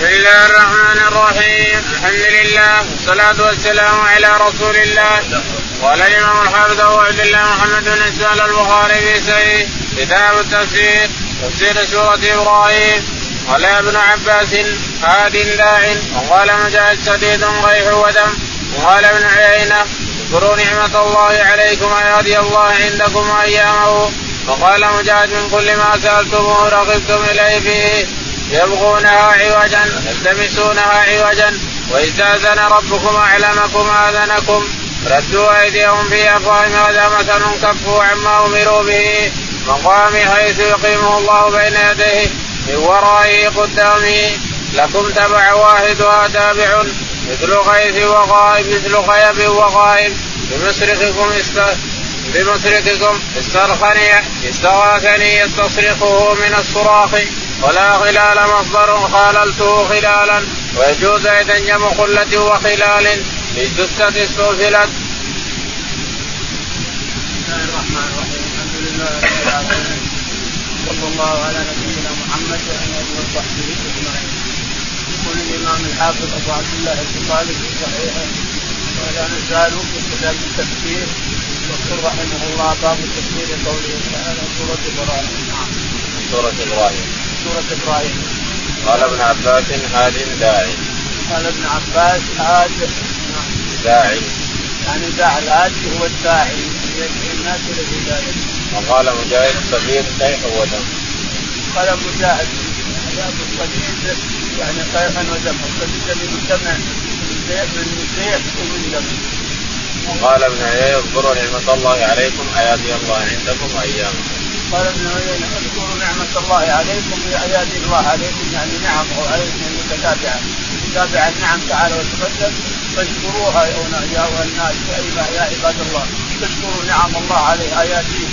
بسم الله الرحمن الرحيم الحمد لله والصلاة والسلام على رسول الله قال الإمام الحافظ أبو عبد الله محمد بن إسماعيل البخاري في سعيد كتاب التفسير تفسير سورة إبراهيم قال ابن عباس هاد داع وقال مجاهد سديد غيح ودم وقال ابن عيينة اذكروا نعمة الله عليكم ويهدي الله عندكم أيامه وقال مجاهد من كل ما سألتموه رغبتم إليه فيه يبغونها عوجا يلتمسونها عوجا واستاذن ربكم أعلمكم آذنكم ردوا أيديهم في أفواههم هذا مثل كفوا عما أمروا به مقام حيث يقيمه الله بين يديه من ورائه قدامه لكم تبع واحدها تابع مثل غيث وغائب مثل غيب وغائب بمصرخكم. بمصرخكم استرخني استغاثني يستصرخه من الصراخ ولا خلال مصدر خاللته خلالا ويجوز إذا جمع خلة وخلال في جثة استوفلت. بسم الله الرحمن الرحيم الحمد لله رب العالمين صلى الله على نبينا محمد وعلى اله وصحبه اجمعين. يقول الإمام الحافظ أبو عبد الله البخاري في صحيحه ولا نزال في كتاب التفسير يقول رحمه الله باب تفسير قوله تعالى سورة إبراهيم. نعم. سورة إبراهيم. سورة إبراهيم. قال ابن عباس هاد داعي قال ابن عباس هاد داعي يعني داعي الهادي هو الداعي. يدعي الناس إلى الهدايه وقال مجاهد صغير كيف ودم قال مجاهد عذاب الصديد يعني قيحا ودم. الصديد الذي مجتمع من سيف ومن دم. وقال ابن عيينة اذكروا نعمة الله عليكم أيادي الله عندكم أيامكم قال ابن عيينة اذكروا نعمة الله عليكم بآيات الله عليكم يعني نعمه عليكم متتابعة تتابع النعم تعالى وتقدم فاشكروها يا الناس يا عباد الله. تشكروا نعم الله عليه آياته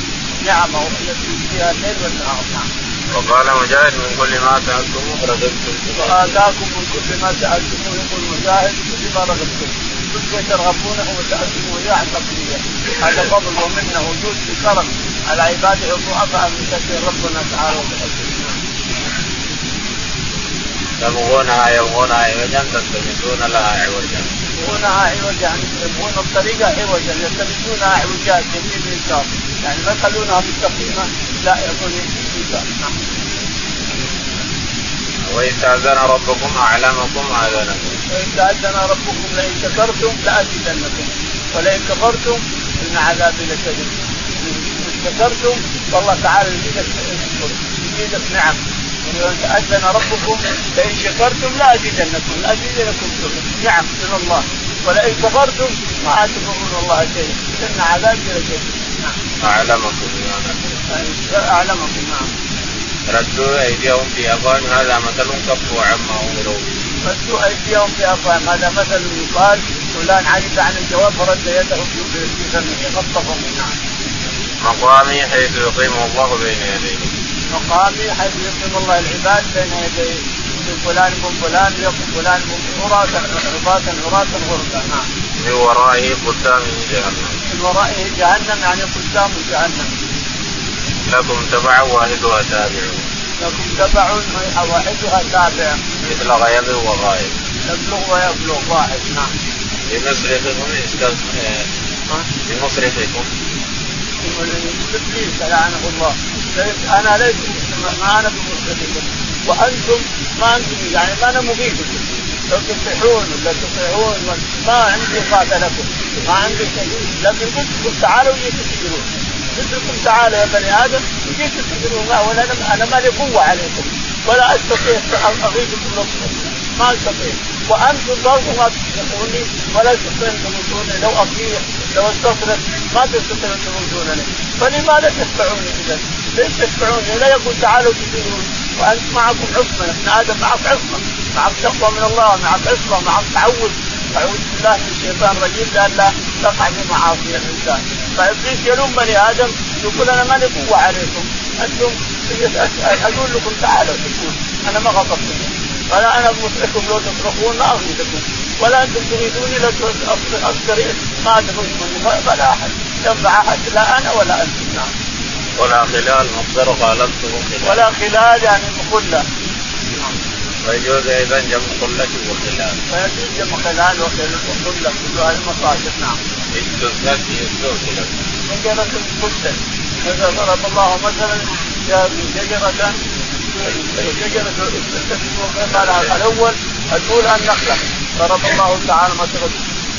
نعمه التي فيها الليل والنهار نعم. وقال مجاهد من كل ما سألتموه رزقتم وآتاكم من كل ما سألتموه يقول مجاهد من كل ما رزقتم كل شيء ترغبونه وسألتموه اياه عن تقديره هذا فضل ومنه وجود بكرم على عباده الضعفاء من شكر ربنا تعالى وتقدم تبغونها يبغونها عوجا تلتمسون لها عوجا. يبغونها عوجا يبغون الطريقة عوجا يلتمسونها عوجات يمين يسار يعني ما يخلونها مستقيمة لا يكون يسار نعم. وإذ ربكم أعلمكم آذانكم وإذ ربكم لئن شكرتم لأزيدنكم. ولئن كفرتم إن عذابي لشديد. شكرتم فالله تعالى يزيدك يزيدك نعم أذن ربكم لئن شكرتم لأزيدنكم لأزيدنكم نعم من الله ولئن كفرتم ما تضرون الله شيئا إن عذابي لشديد نعم أعلمكم أعلمكم نعم ردوا أيديهم في أفواههم هذا مثل كفوا عما أمروا ردوا أيديهم في أفواههم هذا مثل يقال فلان عجز عن الجواب فرد يده في فمه خطفه نعم مقامي حيث يقيم الله بين يديه مقامي حيث يقيم الله العباد بين يديه من فلان من فلان يقوم فلان من عراة عراة عراة غرفة نعم. من ورائه قدام جهنم. من ورائه جهنم يعني قدام جهنم. لكم تبع واحدها تابع. لكم تبع واحدها تابع. مثل غيب وغائب. يبلغ ويبلغ واحد نعم. بمصرفكم بمصرفكم. ابليس لعنه الله. أنا ليس ما أنا وأنتم ما أنتم يعني ما أنا مفيدكم لو تصيحون ولا تطيعون ما عندي قاتل لكم. ما عندي شيء. لكن قلت لكم تعالوا يجي تسجلون. قلت لكم تعالوا يا بني آدم يجي تسجلون. ولا أنا ما لي قوة عليكم. ولا أستطيع أغيظكم. نصرا ما استطيع وأنتم برضه ما تستطيعوني ولا تستطيعون تموتوني. لو اطيع لو استصرف ما تستطيعون تموتونني. فلماذا تتبعوني إذا؟ ليش تتبعوني؟ لا يقول تعالوا تسجلون وأنت معكم عصمة. ابن آدم معك عصمة. معك تقوى من الله معك عصمة معك تعوذ. أعوذ بالله من الشيطان الرجيم. لئلا تقع في معاصي الإنسان. فإبليس يلوم بني آدم يقول أنا مالي قوة عليكم. أنتم أقول لكم تعالوا تكون أنا ما غضبتكم ولا أنا مصرخكم لو تصرخون ما اغيظكم ولا أنتم تريدوني لو اصدر ما تفوزوني فلا أحد ينفع أحد لا أنا ولا أنتم نعم. ولا خلال مصدر خالفته ولا خلال يعني مخله ويجوز أيضا جمع قله وخلال. فيجوز جمع خلال وقله كلها المصادر نعم. يستثنى يستثنى. شجرة قلت إذا ضرب الله مثلا شجرة شجرة الأول الاولى النخله ضرب الله تعالى مثلا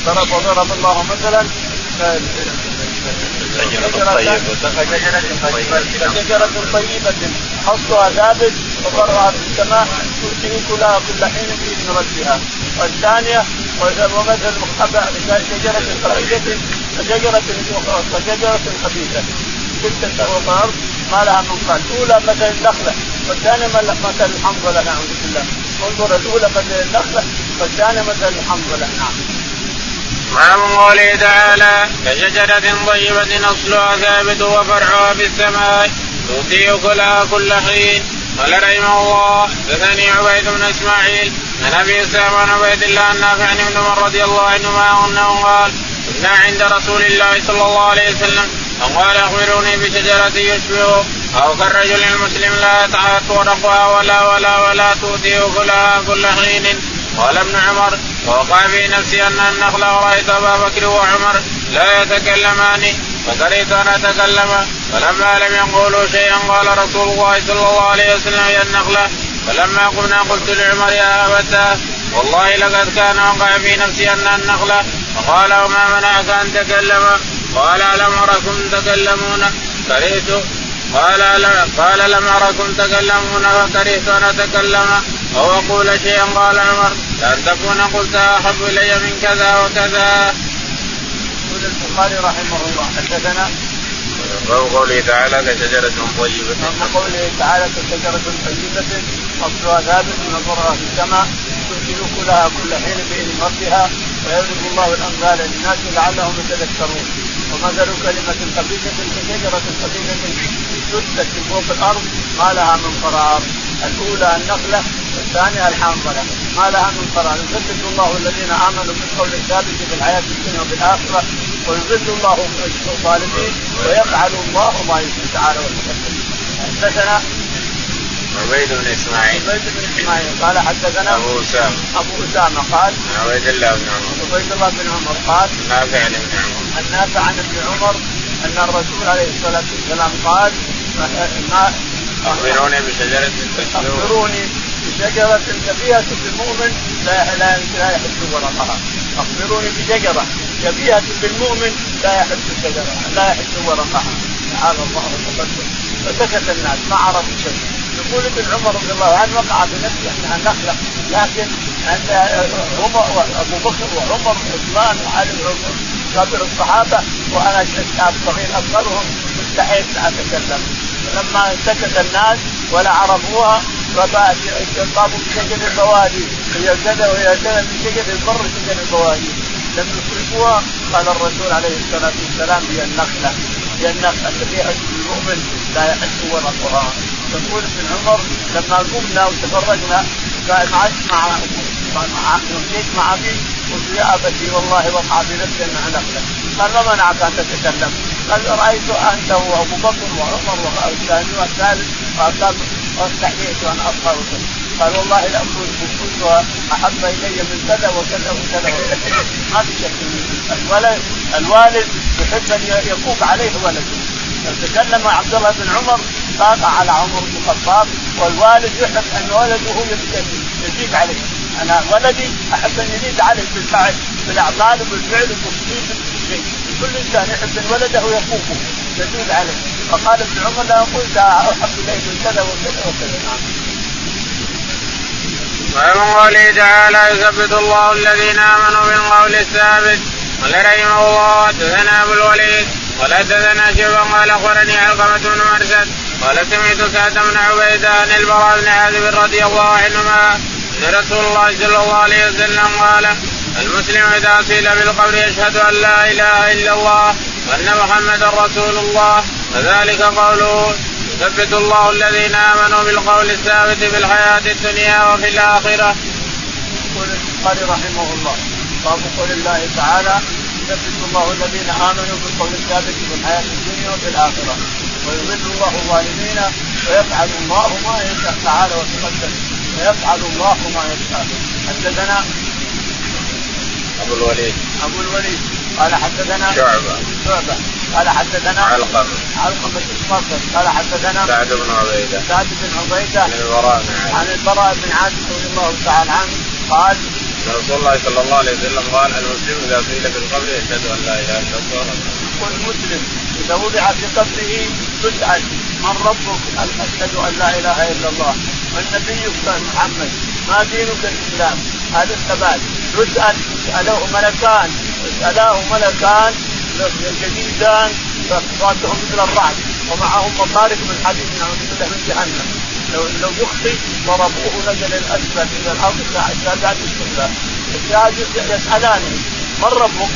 ضرب وضرب الله مثلا شجرة طيبة شجرة أصلها ثابت وفرعها في السماء تؤتي كلها كل حين بإذن ربها والثانية ومثل شجرة خبيثة وشجرة خبيثة ستة أرض ما لها من قال الأولى مثل النخلة والثانية مثل الحنظلة نعوذ بالله انظر الأولى مثل النخلة والثانية مثل الحنظلة نعم. باب قوله تعالى كشجرة طيبة أصلها ثابت وفرعها في السماء تؤتي كلها كل حين. قال رحمه الله حدثني عبيد بن إسماعيل عن أبي أسامة عبيد الله عن نافع عن ابن عمر رضي الله عنهما أنه قال كنا عند رسول الله صلى الله عليه وسلم. فقال أخبروني بشجرة يشبه أو كالرجل المسلم لا يتعاطى ورقها ولا ولا ولا تؤتي كلها كل حين. قال ابن عمر ووقع في نفسي أن النخل ورأيت أبا بكر وعمر لا يتكلمان. فكرهت أن أتكلم فلما لم يقولوا شيئا قال رسول الله صلى الله عليه وسلم يا النخله فلما قمنا قلت لعمر يا ابتاه والله لقد كان وقع في نفسي أن النخله فقال وما منعك أن تكلم؟ قال ألم أركم تكلمون؟ كرهت قال لا قال لم أركم تكلمون فكرهت أن أتكلم. أو أقول شيئا؟ قال عمر. لأن تكون قلت أحب إلي من كذا وكذا. يقول البخاري رحمه الله حدثنا. باب قوله تعالى كشجرة طيبة. باب قوله تعالى كشجرة طيبة اصلها ثابت نظرها في السماء تؤتي كلها كل حين بإذن ربها. ويضرب الله الامثال للناس لعلهم يتذكرون. ومثل كلمة خبيثة كشجرة خبيثة جثت في فوق الأرض ما لها من قرار. الأولى النخلة والثانية الحنظلة. ما لها من قرار. يثبت الله الذين آمنوا بالقول الثابت في الحياة الدنيا وفي الاخره الله الظالمين ويفعل الله ما يريد تعالى وتقدم حدثنا عبيد بن إسماعيل. عبيد بن إسماعيل. قال حدثنا أبو أسامة. أبو أسامة قال عبيد الله بن عمر. عبيد الله بن عمر قال نافع عن ابن عمر. النافع عن ابن عمر أن الرسول عليه الصلاة والسلام قال ما أخبروني بشجرة أخبروني بشجرة شبيهه بالمؤمن لا لا لا يحب ورقها أخبروني بشجرة شبيهه بالمؤمن لا يحب الشجره لا يحب ورقها تعالى الله وتقدم. فسكت الناس ما عرفوا شيء. يقول ابن عمر رضي الله عنه وقع بنفسه أنها نخلة لكن عند عمر ابو بكر وعمر وعثمان وعلي كبر الصحابة وأنا شاب صغير اصغرهم مستحيل ان أتكلم. لما سكت الناس ولا عرفوها فطابوا بشجر البوادي هي كذا وهي كذا من شجر البر شجر البوادي. لم يدركوها قال الرسول عليه الصلاة والسلام هي النخلة هي النخلة التي المؤمن لا يحس ورقها يقول ابن عمر لما قمنا وتفرجنا قال مع مع مع جيت مع أبي قلت يا أبتي والله وقع في نفسي انها نخله قال ما منعك أن تتكلم؟ قال رأيت أنت وأبو بكر وعمر والثاني والثالث. وقال واستحييت أن أبقى قال والله الامر كنت أحب إلي من كذا وكذا وكذا وكذا. ما في شك الولد الوالد يحب أن يكوب عليه ولده. تكلم عبد الله بن عمر طاق على عمر بن الخطاب والوالد يحب أن ولده يزيد عليه. أنا ولدي أحب أن يزيد عليه بالفعل بالاعمال وبالفعل وبالتصميم وبكل شيء كل إنسان يحب أن ولده يفوقه يزيد عليه. فقال ابن عمر لا قلت أحب إليه من كذا وكذا وكذا. نعم ومن قوله تعالى يثبت الله الذين آمنوا بالقول الثابت قال رحمه الله حدثنا أبو الوليد قال حدثنا شيبا قال أخبرني علقمة بن مرسد قال سمعت سعد بن عبيده عن البراء بن عازب رضي الله عنهما أن رسول الله صلى الله عليه وسلم قال المسلم إذا سئل بالقبر يشهد أن لا إله إلا الله وأن محمدا رسول الله وذلك قوله يثبت الله الذين آمنوا بالقول الثابت في الحياة الدنيا وفي الآخرة. يقول البخاري رحمه الله باب قول الله تعالى يثبت الله الذين آمنوا بالقول الثابت في الحياة الدنيا وفي الآخرة. ويضل الله الظالمين ويفعل الله ما يشاء تعالى وتقدم. فيفعل الله ما يشاء. حدثنا أبو الوليد. أبو الوليد. قال حدثنا شعبة. شعبة. قال حدثنا علقمة. علقمة الصفر قال حدثنا سعد بن عبيدة. سعد بن عبيدة. عن البراء بن عازب. عن البراء بن عازب رضي الله تعالى عنه قال رسول الله صلى الله عليه وسلم قال المسلم إذا سئل في القبر يشهد أن لا إله إلا الله. والمسلم إذا وضع في قبره يسال من ربك؟ أشهد أن لا إله إلا الله. من نبيك محمد؟ ما دينك الإسلام؟ هذا الثبات يسال يساله ملكان. يسالاه ملكان جديدان فاصواتهم مثل الرعد. ومعهم مطارق من حديد نعوذ بالله من جهنم. لو لو يخطي ضربوه نزل الأسفل إلى الأرض سادات السفلى يسألاني من ربك؟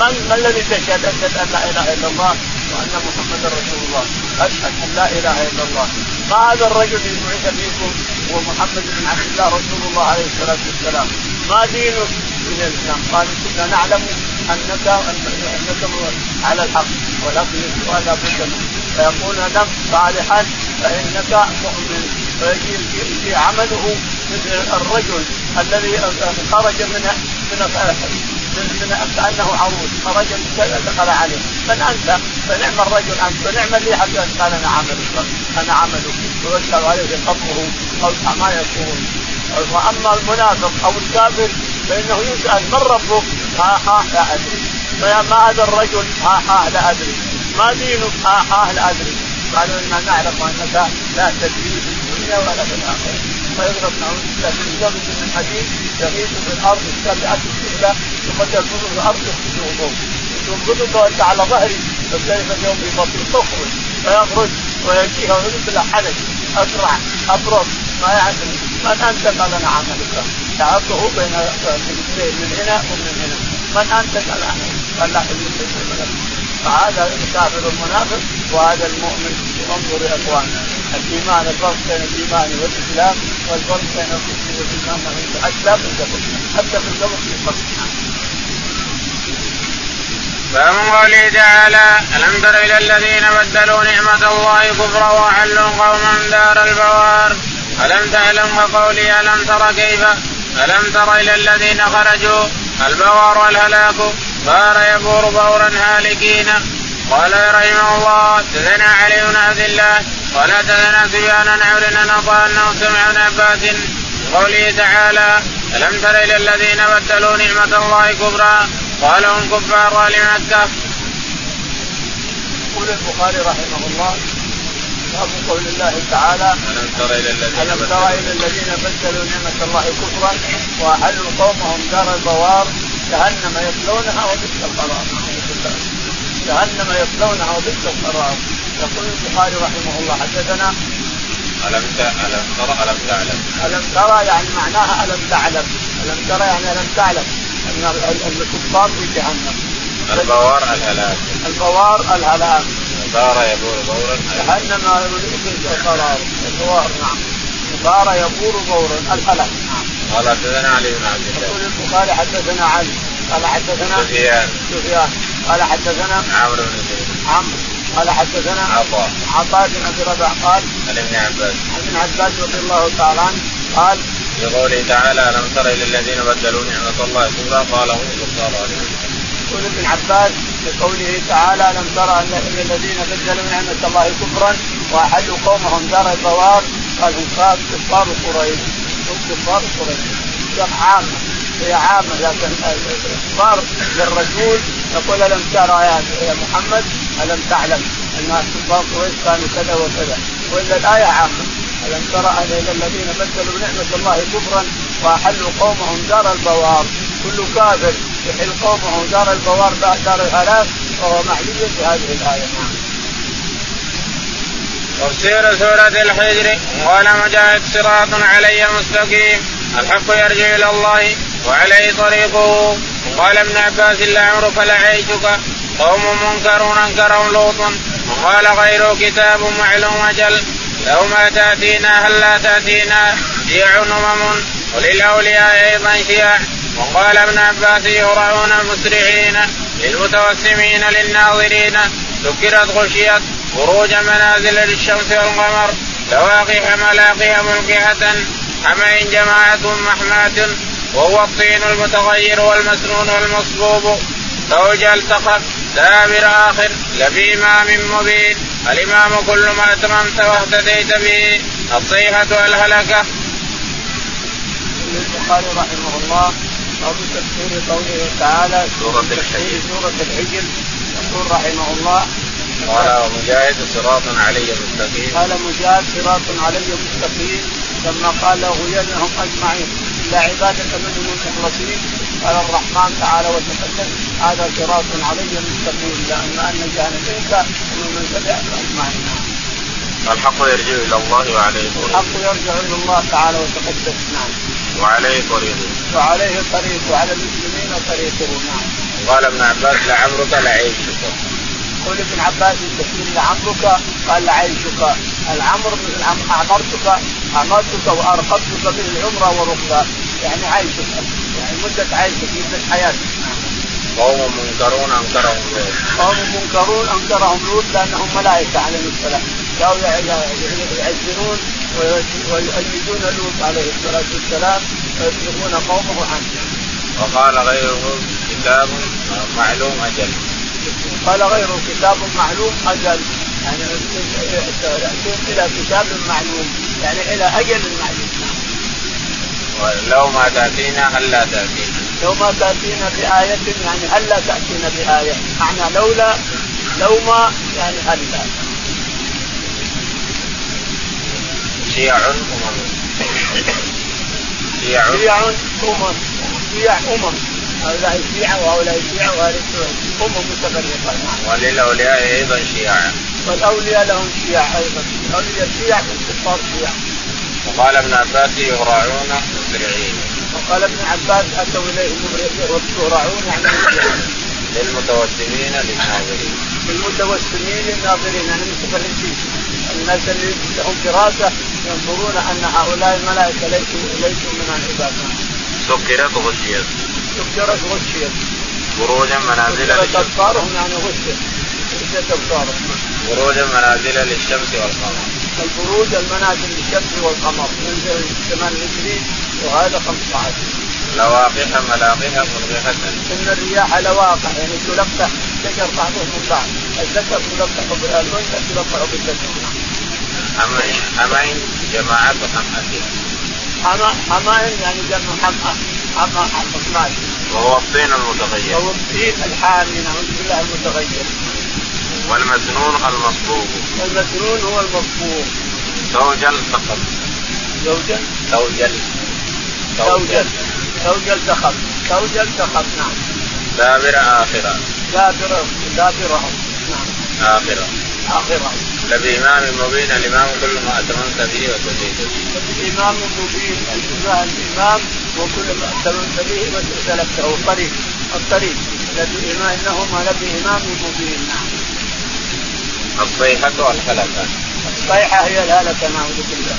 من ما الذي تشهد؟ أشهد أن لا إله إلا الله وأن محمدا رسول الله. أشهد أن لا إله إلا الله. ما هذا الرجل الذي بعث فيكم؟ هو محمد بن عبد الله رسول الله عليه الصلاة والسلام. ما دينك من الإسلام. قال كنا نعلم انك أنك على الحق ولكن السؤال بد منه. فيقول نم صالحا فإنك مؤمن. فيجي عمله مثل الرجل الذي خرج من من من كانه عروس خرج دخل عليه. من انت؟ فنعم الرجل أنت ونعم لي حتى قال أنا عملك أنا عملك. ويسال عليه قبره أو ما يكون. وأما المنافق أو الكافر فإنه يسأل من ربك؟ ها ها لا أدري. ما هذا الرجل؟ ها ها لا أدري. ما دينك؟ ها ها لا أدري. قالوا إنا نعلم أنك لا تدري في الدنيا ولا في الآخرة. فيضرب نعوذ بالله من من حديد يغيث في الأرض السابعه السفلى ثم تكون في الأرض يخرج وضوء ينقذك وانت على ظهري فكيف اليوم ببطن تخرج فيخرج ويجيها مثل حدث أسرع ابرد ما يعلم من أنت قال أنا عملك. تعرضه بين من هنا ومن هنا. من أنت قال أنا قال لا فهذا الكافر المنافق وهذا المؤمن. انظر يا إخوان الإيمان الفرق بين الإيمان والإسلام والفرق بين الكفر والإيمان حتى في القبر حتى في القبر في فرق باب قوله تعالى ألم تر إلى الذين بدلوا نعمة الله كفرا وحلوا قوما دار البوار؟ ألم تعلم وقولي ألم تر كيف؟ ألم تر إلى الذين خرجوا؟ البوار والهلاك. صار يبور بورا هالكين. قال رحمه الله تزنى علي بن عبد الله. ولا تزنى سفيان عن عمرو أن أنه سمع عباس قوله تعالى ألم تر إلى الذين بدلوا نعمة الله كبرى؟ قال هم كفار أهل مكه. يقول البخاري رحمه الله باب قول الله تعالى ألم تر إلى الذين ألم تر إلى الذين بدلوا نعمة الله كفرا وأحلوا قومهم دار البوار جهنم يصلونها وبئس القرار. جهنم يصلونها وبئس القرار. يقول البخاري رحمه الله حدثنا ألم ألم ترى ألم تعلم؟ ألم ترى يعني معناها ألم تعلم. ألم ترى يعني ألم تعلم. أن الكفار في جهنم. البوار الهلاك. البوار الهلاك. صار يبور بورا جهنم يبئس القرار البوار نعم. صار يبور بورا الهلاك نعم. قال حدثنا علي بن عبد الله. يقول البخاري حدثنا علي قال حدثنا سفيان. سفيان. قال حدثنا عمرو بن زيد عمرو. قال حدثنا عطاء. عطاء بن أبي رباح قال عن ابن عباس. عن ابن عباس رضي الله تعالى عنه قال في قوله تعالى ألم تر إلى الذين بدلوا نعمة الله كفرا قال هم كفار يقول ابن عباس في قوله تعالى لم ترى أن الذين بدلوا نعمة الله كفرا وأحلوا قومهم دار البوار؟ قال هم كفار قريش. هم كفار قريش. عامه هي عامه لكن الاخبار للرسول يقول ألم ترى يا محمد؟ ألم تعلم ان كفار قريش كانوا كذا وكذا. وإلا الآية عامة ألم ترى إلى الذين بدلوا نعمة الله كفرا وأحلوا قومهم دار البوار؟ كل كافر يحل قومه دار البوار دار الهلاك وهو محلي بهذه الآية. نعم. تفسير سورة الحجر. قال مجاهد صراط علي مستقيم. الحق يرجع إلى الله وعليه طريقه. وقال ابن عباس لعمرك لعيشك قوم منكرون أنكرهم لوط. وقال غيره كتاب معلوم أجل لو ما تأتينا هل لا تأتينا؟ شيع أمم. وللأولياء أيضا شيع. وقال ابن عباس يهرعون مسرعين للمتوسمين للناظرين. سكرت غشيت خروج منازل للشمس والقمر. لواقح ملاقيها ملقحة حمين جماعة محماة وهو الطين المتغير والمسنون والمصبوب توجل سقط دابر آخر لفي إمام مبين. الإمام كل ما أتممت واهتديت به. الصيحة الهلكة. البخاري رحمه الله باب تفسير قوله تعالى سورة الحجر. سورة الحجر. يقول رحمه الله قال مجاهد صراط علي مستقيم. قال مجاهد صراط علي مستقيم. لما قال لأغوينهم أجمعين. إلا عبادك منهم المخلصين قال الرحمن تعالى وتقدم هذا صراط علي مستقيم لأن أن جانبيك ومن تبعك أجمعين الحق يرجع إلى الله وعليه طريق الحق يرجع إلى الله تعالى وتقدس نعم. وعليه طريق وعليه طريق وعلى المسلمين طريقه نعم قال ابن عباس لعمرك لعيشك. يقول ابن عباس التفسير لعمرك قال لعيشك. العمر أعمرتك أعمرتك وأرقبتك بالعمرة وركبه يعني عيشك. يعني مدة عيشك مده حياتك قوم منكرون انكرهم لوط قوم منكرون انكرهم لوط لأنهم ملائكة عليهم السلام كانوا يعزرون ويؤيدون لوط عليه الصلاة والسلام ويصرفون قومه عنه. وقال غيره كتاب معلوم أجل. قال غيره كتاب معلوم أجل يعني ياتون إلى كتاب معلوم يعني إلى أجل معلوم. لو ما تأتينا هلا تأتينا. لو ما تأتينا بآية يعني هلا تأتينا بآية، معنى لولا لو ما يعني هلا. شيع أمم شيع أمم شيع أمم هؤلاء شيعة وهؤلاء شيعة وهؤلاء أمم متفرقة نعم. وللأولياء أيضا شيعة. والأولياء لهم شيع أيضا، الأولياء شيع الكفار شيع. وقال ابن عباس مسرعين. وقال ابن عباس أتوا إليه يهرعون يعني للمتوسمين للناظرين. للمتوسمين للناظرين. يعني المتفرقين. الناس اللي لهم دراسة ينظرون أن هؤلاء الملائكة ليسوا ليسوا من العباد. سكرت غشيت سكرت غشيت خروجا منازل أبصارهم يعني غشيت غشيت أبصارهم. خروجا منازل للشمس والقمر. البروج المنازل للشمس والقمر ينزل الثمان هجري وهذا 15 لواقح ملاقح مرغحة إن الرياح لواقح يعني تلقح شجر بعضهم من بعض. الذكر تلقح بالانثى تلقح بالذكر. حمين حمين جماعة حمأتين حمائن يعني جمع حمأة حمأة حمأة. وهو الطين المتغير. وهو الطين الحامي نعوذ بالله المتغير. والمسنون المصبوغ والمسنون هو المصبوغ زوجل سقط زوجل زوجل زوجل زوجل سخط زوجل سخط نعم. دابر آخرة. دابر دابرهم. نعم. آخرة. آخرة. لبإمام مبين الإمام كل ما أتممت به وتزيد به. الإمام مبين الإمام وكل ما أتممت به وسلكته. الطريق الطريق. الذي إنهما لبي إمام مبين نعم. الصيحة والهلكة. الصيحة هي الهلكة نعوذ بالله.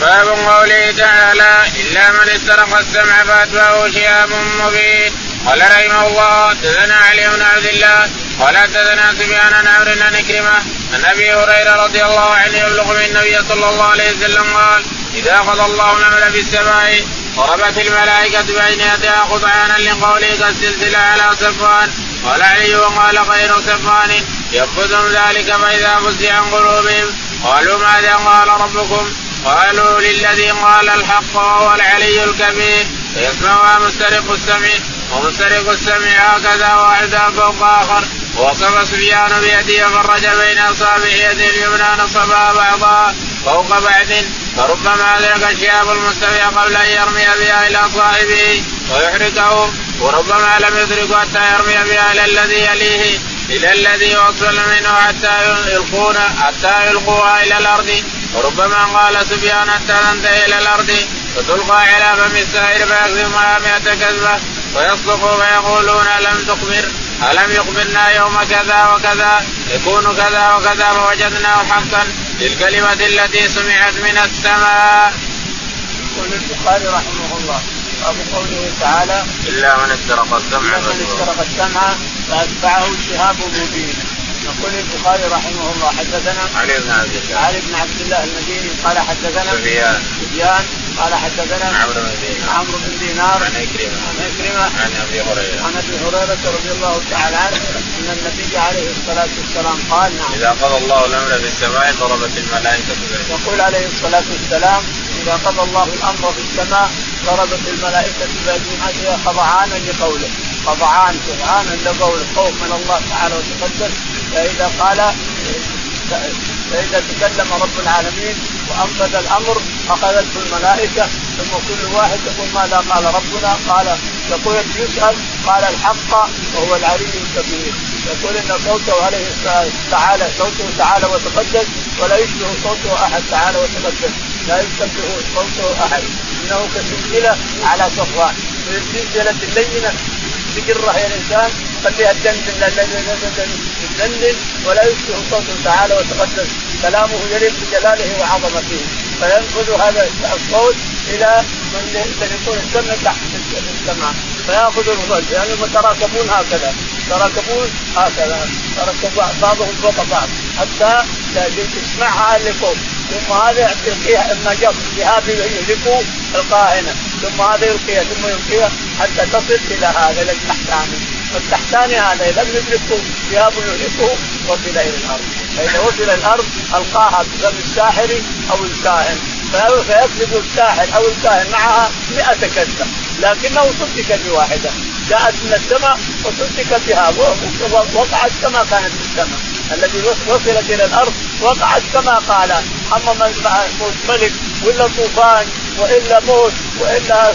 باب قوله تعالى إلا من استرق السمع فأتبعه شهاب مبين قال رحمه الله تزنى علي بن عبد الله ولا تزنى سفيان عن عمرو بن كرمه عن أبي هريرة رضي الله عنه يبلغ من النبي صلى الله عليه وسلم قال إذا قضى الله الامر في السماء ضربت الملائكة بين يديها قطعانا لقوله كالسلسله على صفوان قال علي وقال غير صفوان ينفذهم ذلك فإذا فزع عن قلوبهم. قالوا ماذا قال ربكم؟ قالوا للذي قال الحق وهو العلي الكبير. فيسمعها مسترق السمع. ومسترق السمع هكذا واحدا فوق آخر. وصف سفيان بيده فرج بين أصابع يده اليمنى نصبها بعضها فوق بعد فربما أدرك الشهاب المستوي قبل أن يرمي بها إلى صاحبه. ويحرقه وربما لم يدرك حتى يرمي بها إلى الذي يليه إلى الذي يوصل منه حتى يلقون حتى يلقوها إلى الأرض. وربما قال سفيان حتى تنتهي إلى الأرض. فتلقى على فم السائر فيكذبها مئة كذبة. ويصدق فيقولون ألم تخبر؟ ألم يخبرنا يوم كذا وكذا؟ يكون كذا وكذا فوجدناه حقا للكلمة التي سمعت من السماء. يقول البخاري رحمه الله باب قوله تعالى إلا من استرق السمع إلا من استرق السمع فأتبعه شهاب مبين. يقول البخاري رحمه الله حدثنا علي بن عبد الله علي بن عبد الله المديني قال حدثنا سفيان. سفيان قال حدثنا عمرو بن دينار. عمرو بن دينار. عن عكرمه عن عكرمه عن أبي هريرة. عن أبي هريرة رضي الله تعالى عنه أن النبي عليه الصلاة والسلام قال نعم. إذا قضى الله الأمر في السماء ضربت الملائكة يقول عليه الصلاة والسلام إذا قضى الله الأمر في السماء ضربت الملائكة باجنحتها خضعانا لقوله. خضعان سبحانا لقوله خوف من الله تعالى وتقدس. فإذا قال فإذا تكلم رب العالمين وأنفذ الأمر اخذته الملائكة ثم كل واحد يقول ماذا قال ربنا؟ قال يقول يسأل قال الحق وهو العلي الكبير. يقول إن صوته عليه تعالى صوته تعالى وتقدس ولا يشبه صوته أحد تعالى وتقدس. لا يشبه صوته أحد. إنه كسلسلة على صفوان. السلسله اللينة بجرة يا الإنسان خليها تدندن ولا يشبه صوته تعالى وتقدس. كلامه يليق بجلاله وعظمته. فينفذ هذا الصوت إلى من يكون السمع تحت السماء. فيأخذ الرجل. يعني يتراكبون هكذا. يتراكبون هكذا تركب بعضهم فوق بعض حتى تسمعها اللي فوق. ثم هذا يلقيها إما جب ذهاب يهلكوا القائنه ثم هذا يلقيها ثم يلقيها حتى تصل إلى هذا إلى التحتاني والتحتاني هذا لم يدركه ذهاب يهلكه وصل إلى الأرض. فإذا وصل الأرض ألقاها بفم الساحر أو الكاهن. فيكذب الساحر أو الكاهن معها 100 كذبة لكنه صدق بواحدة. جاءت من السماء وصدق بها. وقعت كما كانت في السماء. الذي وصلت إلى الأرض وقعت كما قال. أما موت ملك ولا طوفان وإلا موت وإلا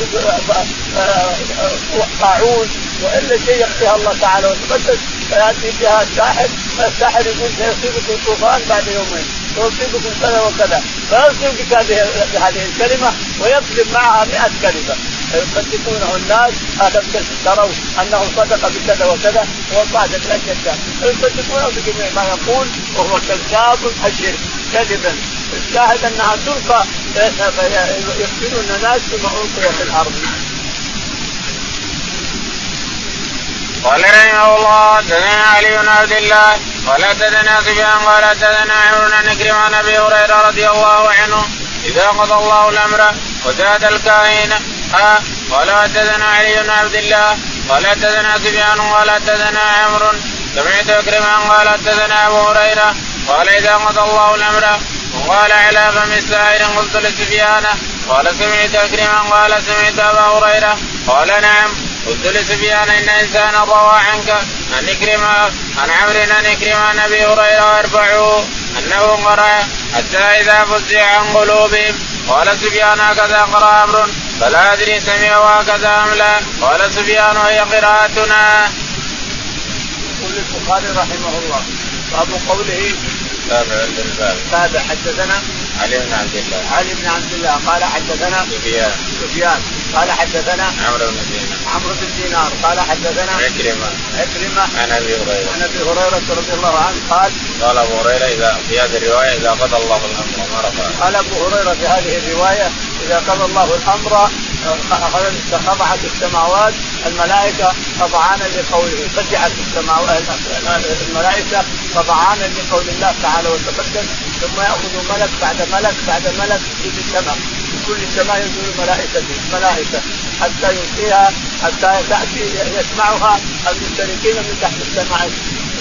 طاعون وإلا شيء يخفيها الله تعالى. وتقدس فياتي بها الساحر. الساحر يقول سيصيبكم طوفان بعد يومين. سيصيبكم كذا وكذا. فيصيبك بهذه الكلمة ويكذب معها 100 كلمة. فيصدقونه الناس الم تروا أنه صدق بكذا وكذا وصادق لا شك فيصدقونه بجميع ما يقول وهو كذاب اشر كذبا الشاهد أنها تلقى يقتلون الناس ثم القي في الأرض. قال رحمه الله تدنا علي بن عبد الله قال تدنا سفيان قال تدنا عمرو نكرم عن أبي هريرة رضي الله عنه إذا قضى الله الأمر وزاد الكاهن. ها قال حدثنا علي بن عبد الله قال حدثنا سفيان قال حدثنا عمرو. سمعت اكرما قال حدثنا أبو هريرة قال إذا قضى الله الأمر وقال على فم السائر قلت لسفيان قال سمعت اكرما قال سمعت أبا هريرة قال نعم. قلت لسفيان إن انسانا روى عنك عن اكرم عن عمرو عن اكرم عن ابي هريرة وارفعه أنه قرأ حتى إذا فزع عن قلوبهم. قال سفيان هكذا قرأ عمرو فلا أدري سمعه هكذا أم لا. قال سفيان وهي قراءتنا. يقول البخاري رحمه الله باب قوله تابع الباب. تابع حدثنا علي بن عبد الله. علي بن عبد الله قال حدثنا سفيان. سفيان قال حدثنا عمرو بن عمرو بن دينار. قال حدثنا عكرمة. عكرمة عن أبي هريرة. عن أبي هريرة رضي الله عنه قال قال أبو هريرة إذا في هذه الرواية إذا قضى الله الأمر ما رفع قال أبو هريرة في هذه الرواية إذا قضى الله الأمر خضعت السماوات الملائكة خضعانا لقوله فزعت السماوات الملائكة خضعانا لقول الله تعالى وتقدم ثم يأخذ ملك بعد ملك بعد ملك في السماء. في كل سماء ينزل ملائكه ملائكه حتى يلقيها حتى تأتي يسمعها المشتركين من تحت السماء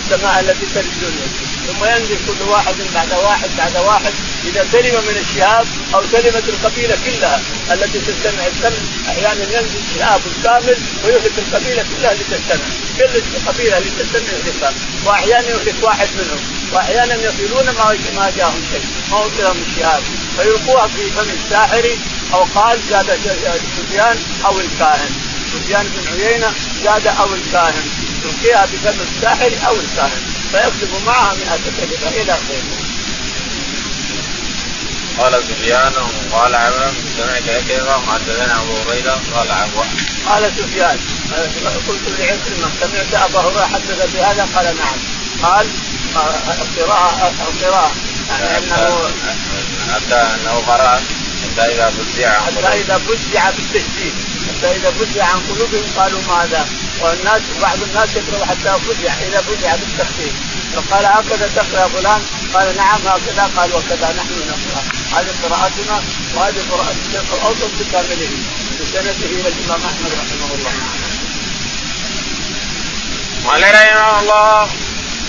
السماء التي تلي الدنيا ثم ينزل كل واحد بعد واحد بعد واحد إذا سلم من الشهاب أو سلمت القبيلة كلها التي تستمع السمع أحيانا ينزل شهاب كامل ويهلك القبيلة كلها اللي تستمع كل القبيله اللي تستمع يهلكها وأحيانا يهلك واحد منهم وأحيانا يصلون ما ما جاهم شيء ما وصلهم الشهاب. فيلقوها في فم الساحر أو قال زاد سفيان أو الكاهن. سفيان بن عيينة زاد أو الكاهن. يلقيها بفم الساحر أو الكاهن. فيكتب معها 100 كلمه إلى اخره. قال سفيان قال عمرو سمعت عكرمه وحدثنا أبو هريرة؟ قال عفوا قال سفيان قلت لعكرمة سمعت أبا هريرة حدث بهذا؟ قال نعم. قال القراءة القراءة يعني انه حتى أنه قرأ حتى إذا فزع حتى إذا فزع بالتشديد. حتى إذا فزع عن قلوبهم قالوا ماذا؟ والناس بعض الناس يقرأ حتى فزع إذا فزع بالتخفيف. فقال هكذا تقرأ فلان قال نعم هكذا قال وكذا نحن نقرأ. هذه قراءتنا وهذه قراءة الشيخ الأوسط بكامله بسنده إلى الإمام أحمد رحمه الله. قال رحمه الله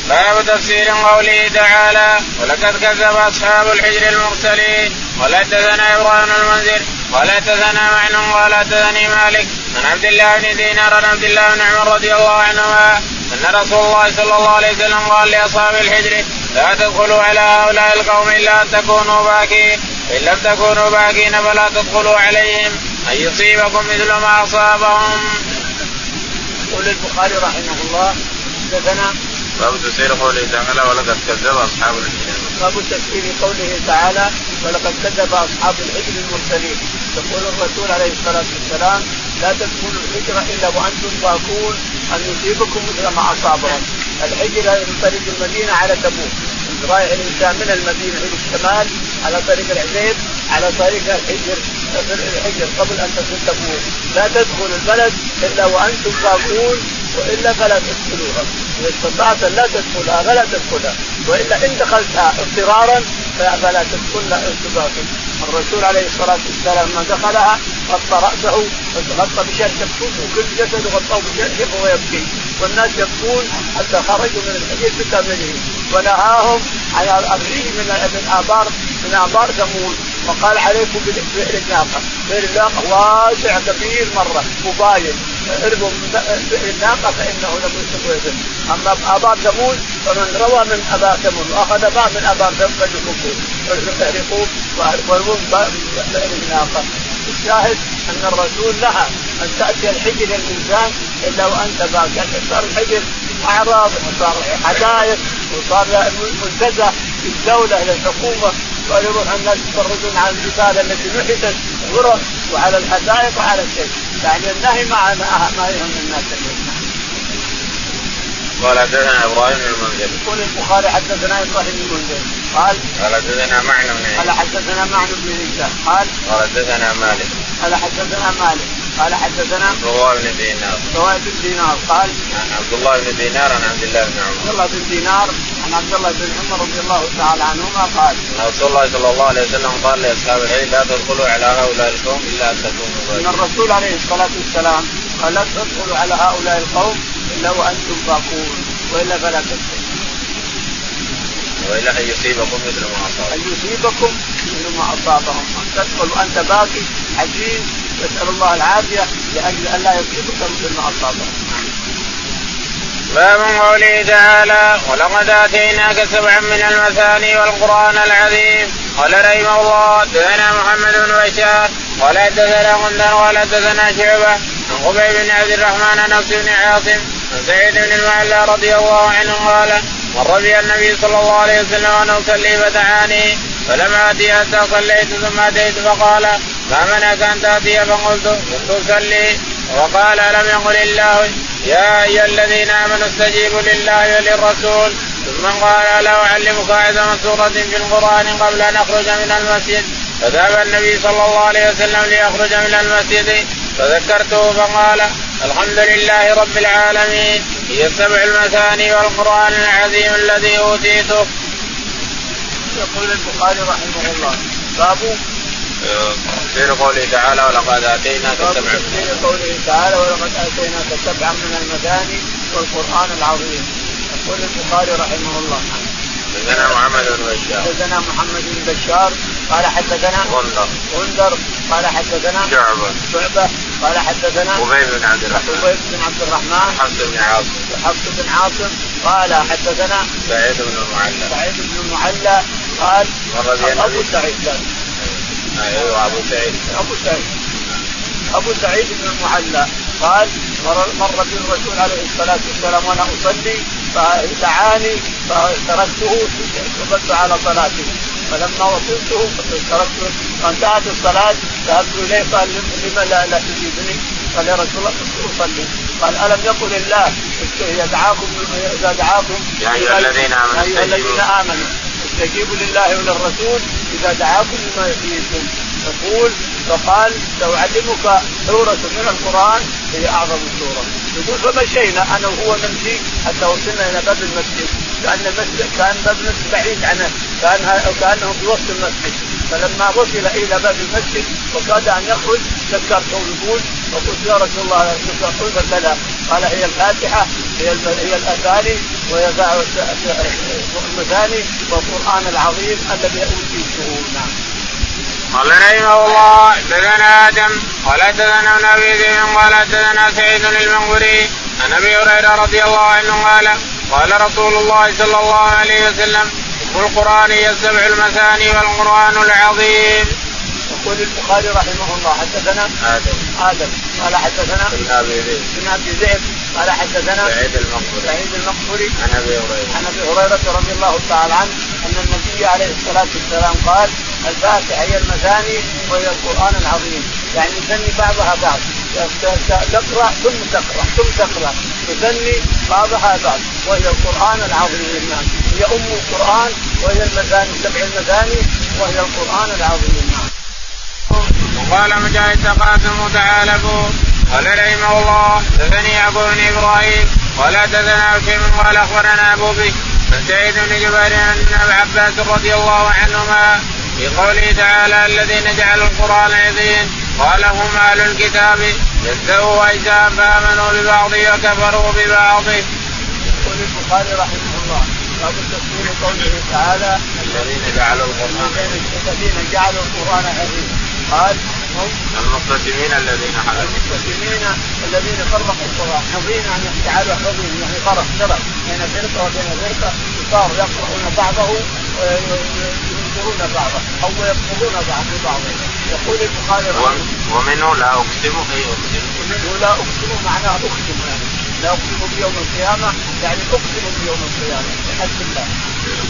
باب تفسير قوله تعالى ولقد كذب أصحاب الحجر المرسلين ولا حدثنا إبراهيم المنذر ولا حدثنا معن ولا حدثني مالك عن عبد الله بن دينار عن عبد الله بن عمر رضي الله عنهما أن رسول الله صلى الله عليه وسلم قال لأصحاب الحجر لا تدخلوا على هؤلاء القوم إلا أن تكونوا باكين فان لم تكونوا باكين فلا تدخلوا عليهم أن يصيبكم مثل ما أصابهم. يقول البخاري رحمه الله حدثنا باب تفسير قوله تعالى ولقد كذب أصحاب الحجر. باب تفسير قوله تعالى ولقد كذب أصحاب الحجر المرسلين يقول الرسول عليه الصلاة والسلام لا تدخلوا الحجر إلا وأنتم باكون أن يصيبكم مثل ما اصابهم الحجر من طريق المدينة على تبوك رايح الإنسان من المدينة إلى الشمال على طريق العزيز على طريق الحجر الحجر قبل أن تصل تبوك. لا تدخلوا البلد إلا وأنتم باكون وإلا فلا تدخلوها. اذا استطعت أن لا تدخلها فلا تدخلها. وإلا إن دخلتها اضطرارا فلا تدخلها ارتباطا الرسول عليه الصلاة والسلام لما دخلها غطى رأسه غطى كفه وكل جسده غطاه بشرشف وهو يبكي. والناس يبكون حتى خرجوا من الحديث بكامله ونهاهم على الريح من ابار من آبار ثمود. وقال عليكم بئر الناقة، بئر الناقة واسع كبير مرة وباين اربوا بئر الناقة فإنه لم يستطيع أما ابار ثمود فمن روى من ابار ثمود وأخذ باء من ابار ثمود فليكفوا فليحرقوه ويرمون بئر الناقة. الشاهد أن الرسول نهى أن تأتي الحجر الانسان إلا وأنت باكر صار الحجر أعراض وصار حدائق وصار منتزه للدوله للحكومه ويروح الناس يتفرجون على الجبال التي نحتت غرف وعلى الحدائق وعلى الشيء. يعني النهي ما ما يهم الناس. اليوم قال حدثنا إبراهيم بن المنذر. يقول البخاري حدثنا إبراهيم بن المنذر. قال قال حدثنا معنى بن قال حدثنا معنى بن هشام قال قال حدثنا مالك. قال حدثنا مالك. قال حدثنا الله بن دينار. عبد بن دينار. قال عن عبد الله بن دينار عن عبد الله بن عمر. عبد الله بن دينار عن عبد الله بن عمر رضي الله تعالى عنهما قال أن رسول الله صلى الله عليه وسلم قال لاصحاب العلم لا تدخلوا على هؤلاء القوم إلا أن تكونوا إن الرسول عليه الصلاة والسلام قال لا تدخلوا على هؤلاء القوم إلا وأنتم باقون وإلا فلا تدخلوا. وإلا أن يصيبكم مثل ما أصابهم. أن يصيبكم مثل ما أصابهم. ان تدخل وأنت باكي حزين نسأل الله العافية لأجل أن لا يصيبك مثل ما اصابهم باب قوله تعالى ولقد آتيناك سبعا من المثاني والقرآن العظيم قال رحمه الله حدثنا محمد بن بشار قال حدثنا غندر قال حدثنا شعبة عن بن عبد الرحمن نفس بن عاصم سعيد بن المعلى رضي الله عنه قال مر بي النبي صلى الله عليه وسلم وأنا أصلي فدعاني فلم آتي حتى صليت ثم آتيت فقال ما منعك أن تأتي؟ فقلت كنت أصلي. وقال الم يقل الله يا أيها الذين آمنوا استجيبوا لله وللرسول. ثم قال الا أعلمك أعظم سورة في القرآن قبل أن أخرج من المسجد. فذهب النبي صلى الله عليه وسلم ليخرج من المسجد فذكرته فقال الحمد لله رب العالمين. هي السبع المثاني والقرآن العظيم الذي أوتيته. يقول البخاري رحمه الله. باب تفسير قوله تعالى ولقد آتيناك سبعا تفسير قوله تعالى ولقد آتيناك سبعا من المثاني والقرآن العظيم. يقول البخاري رحمه الله. حدثنا محمد بن بشار. حدثنا محمد بن بشار. قال حدثنا غندر غندر قال حدثنا شعبة. شعبة. قال حدثنا خبيب بن عبد الرحمن. خبيب بن عبد الرحمن. حفص بن عاصم. حفص بن عاصم. قال حدثنا سعيد بن المعلى. سعيد بن المعلى. قال أبو سعيد. أيوه أبو سعيد. أبو سعيد. أبو سعيد بن المعلى. قال مر مر بي الرسول عليه الصلاة والسلام وأنا أصلي فدعاني فتركته وقفت على صلاته. فلما وصلته تركته وانتهت الصلاة ذهبت إليه قال لما لا, لا تجيبني؟ قال يا رسول الله كنت أصلي. قال ألم يقل الله؟ اذا دعاكم إذا دعاكم يا أيها الذين آمنوا يا أيها الذين آمنوا. استجيبوا لله وللرسول إذا دعاكم لما يحييكم. يقول فقال ساعلمك سورة من القرآن هي أعظم سورة. يقول فمشينا أنا وهو نمشي حتى وصلنا إلى باب المسجد. كأن المسجد كأن باب المسجد بعيد عنه كأن كأنه في وسط المسجد. فلما وصل إلى باب المسجد وكاد أن يخرج ذكرته يقول وقلت يا رسول الله قلت كذا قال هي الفاتحة هي هي الأذان وهي المثاني والقرآن العظيم الذي اوتيته نعم. قال رحمه الله حدثنا آدم قال حدثنا ابن ابي قال حدثنا سعيد المنبري عن أبي هريرة رضي الله عنه قال قال رسول الله صلى الله عليه وسلم القرآن هي السبع المثاني والقرآن العظيم. يقول البخاري رحمه الله حدثنا آدم. آدم. قال حدثنا ابن أبي ذئب. ابن أبي ذئب. قال حدثنا سعيد المقبري سعيد المقبري عن أبي هريرة. عن أبي هريرة رضي الله تعالى عنه أن النبي عليه الصلاة والسلام قال الفاتحة هي المثاني وهي القرآن العظيم. يعني يثني بعضها بعض. تقرأ ثم تقرأ ثم تقرأ. تثني بعضها بعض. وهي القرآن العظيم. هي أم القرآن وهي المثاني سبع المثاني وهي القرآن العظيم. وقال مجاهد تقاسموا تعالبوا قال رحمه الله دثني يعقوب بن إبراهيم قال دثنا هشيم قال أخبرنا أبو بكر عن سعيد بن جبير عن ابن عباس رضي الله عنهما في قوله تعالى الذين جعلوا القرآن عظيم قال هم أهل الكتاب. يستووا واجزاء فآمنوا ببعض وكفروا ببعض. يقول البخاري رحمه الله باب تفسير قوله تعالى الذين جعلوا القرآن الذين جعلوا القرآن عظيم قال هم المقتسمين الذين حلفوا المقتسمين الذين فرقوا القرآن. حظين ان يجعلوا حظين يعني فرق شرف بين فرقة وبين فرقة صار يقرؤون بعضه وينكرون بعضه أو يكفرون بعض ببعض يقول البخاري ومنه لا أقسم. اي اقسم ومنه لا أقسم معناه أقسم يعني. لا أقسم بيوم القيامة يعني أقسم بيوم القيامة بحسب الله.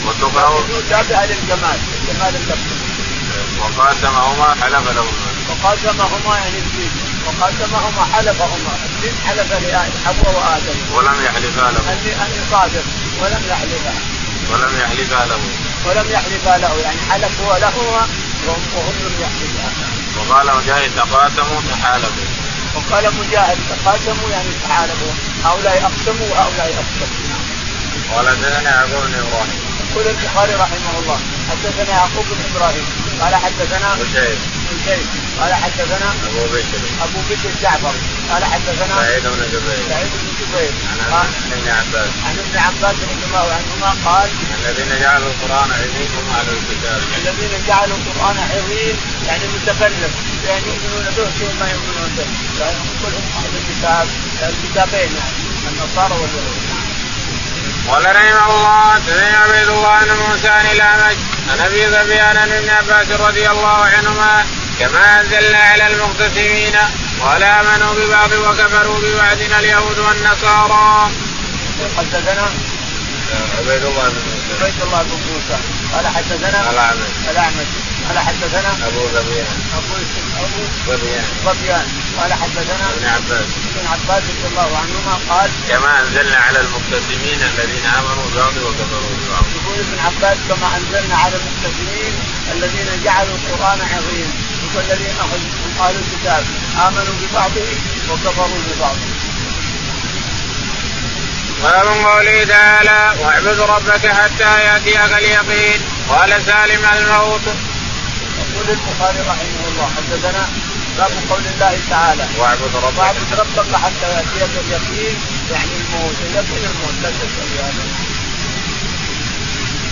وتقرأ تابعه للجمال جمال اللفظ وقاسمهما حلف لهما وقاسمهما يعني الدين. وقاسمهما حلفهما. الدين حلف لحواء وآدم. ولم يحلفا له. اني اني صادق ولم يحلفا ولم يحلفا له. ولم يحلفا له يعني حلفوا لهما وهم لم يحلفا وقال مجاهد تقاسموا تحالفوا وقال مجاهد تقاسموا يعني تحالفوا هؤلاء أقسموا وهؤلاء أقسموا. قال حدثنا يعقوب بن إبراهيم. يقول البخاري رحمه الله حدثنا يعقوب بن إبراهيم. قال حدثنا قال حدثنا أبو بكر. أبو بكر جعفر. قال حدثنا سعيد بن جبير. سعيد بن جبير. عن ابن عباس. عن ابن عباس رضي الله عنهما قال الذين جعلوا القرآن عظيم هم أهل الكتاب. الذين جعلوا القرآن عظيم يعني متكلم. يعني يؤمنون به ما يؤمنون به. يعني كلهم أهل الكتاب. الكتابين يعني النصارى واليهود. قال رحمه الله حدثنا عبيد الله بن موسى عن الأعمش عن أبي سفيان عن ابن عباس رضي الله عنهما كما أنزلنا على المقتسمين ولا آمنوا ببعض وكفروا ببعض اليهود والنصارى. حدثنا عبيد الله بن موسى. عبيد الله بن موسى. قال حدثنا الاعمش الاعمش قال حدثنا أبو ذبيان أبو ظبيان قال حدثنا ابن عباس ابن عباس رضي الله عنهما قال كما أنزلنا على المقتسمين الذين آمنوا ببعض وكفروا ببعض. يقول ابن عباس كما أنزلنا على المقتسمين الذين جعلوا القرآن عظيم والذين هم أهل الكتاب آمنوا ببعضه وكفروا ببعضه. باب قوله تعالى واعبد ربك حتى يأتيك اليقين قال سالم الموت. يقول البخاري رحمه الله حدثنا باب قول الله تعالى. واعبد ربك. واعبد ربك حتى يأتيك اليقين. يعني الموت اليقين الموت. لا هذا.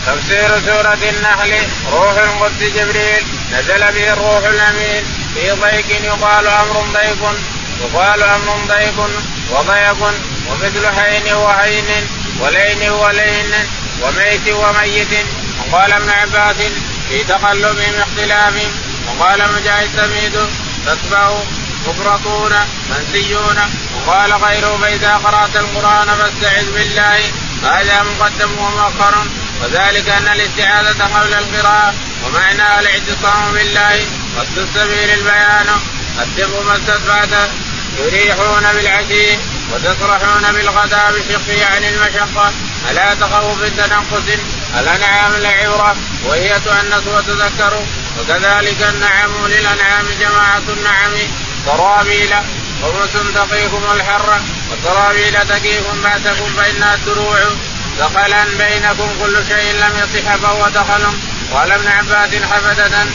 تفسير سورة النحل روح القدس جبريل. نزل به الروح الأمين. في ضيق يقال أمر ضيق. يقال أمر ضيق وضيق. ومثل حين وحين ولين ولين وميت وميت. وقال ابن عباس في تقلبهم اختلاف وقال مجاهد سميد. تتبع مفرطون منسيون وقال غيره فإذا قرأت القرآن فاستعذ بالله هذا مقدم ومؤخر. وذلك أن الاستعاذة قبل القراءة ومعناها الاعتصام بالله السبيل البيان. الدب ما استطعت يريحون بالعشي وتسرحون بالغداء بشق عن المشقة. ألا تخوف تنقص الأنعام العبرة وهي تؤنس وتذكر وكذلك النعم للأنعام جماعة النعم. سرابيل خمس تقيكم الحر والسرابيل تقيكم بأسكم فإنها الدروع دخلا بينكم كل شيء لم يصح فهو دخل. قال ابن عباس حفدة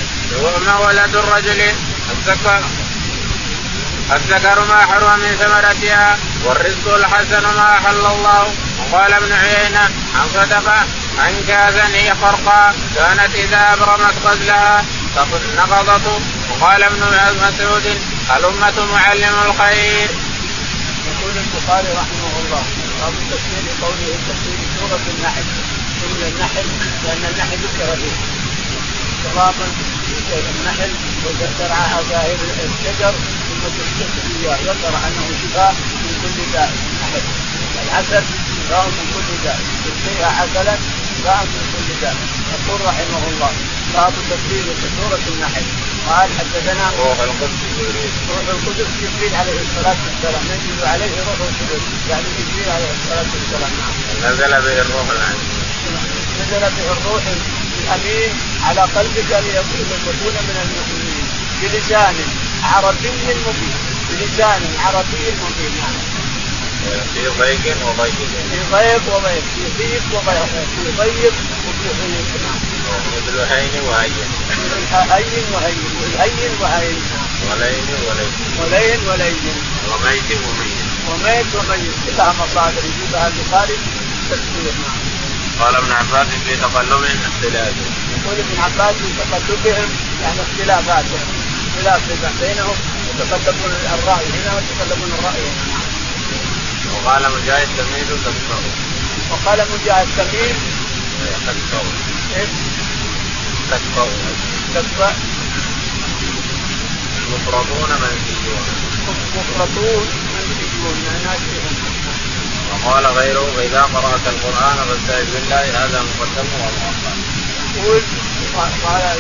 وما ولد الرجل. الذكر الذكر ما حرم من ثمرتها والرزق الحسن ما أحل الله. وقال ابن عيينة عن صدقة عن كاذا هي خرقا كانت إذا أبرمت غزلها نقضت. وقال ابن مسعود الأمة معلم الخير. يقول البخاري رحمه الله باب تفسير قوله تفسير سورة النحل سورة النحل لأن النحل ذكر فيه. شرابا النحل وزرعها ظاهر الشجر ثم تستشفي اياه ذكر أنه شفاء من كل داء. النحل العسل شفاء من كل داء. تسقيها عسلا شفاء من كل داء يقول رحمه الله باب تفسير سورة النحل. قال حدثنا روح القدس جبريل روح القدس جبريل عليه الصلاة والسلام. ينزل عليه روح القدس يعني جبريل عليه الصلاة والسلام. نعم نزل به الروح الامين نزل به الروح الأمين على قلبك ليكون من المؤمنين. بلسان عربي مبين. بلسان عربي مبين. نعم في ضيق وضيق في ضيق وضيق في ضيق وضيق في ضيق وفي ضيق نعم هين وهين هين وهين هين وهين ولين ولين ولين ولين وميت وميت وميت وميت كلها مصادر يجيبها البخاري تفسير نعم قال ابن عباس في تقلبهم اختلاف. يقول ابن عباس في تقلبهم يعني اختلافاتهم اختلاف بينهم يتقلبون الرأي هنا ويتقلبون الرأي هنا. وقال مجاهد تميل تكفر وقال مجاهد تميل تكفر إيش؟ تكفر تكفر مفرطون منسيون مفرطون منسيون ناسيهم وقال غيره فاذا قرأت القرآن فاستعذ بالله هذا مقدم ومؤخر. يقول قال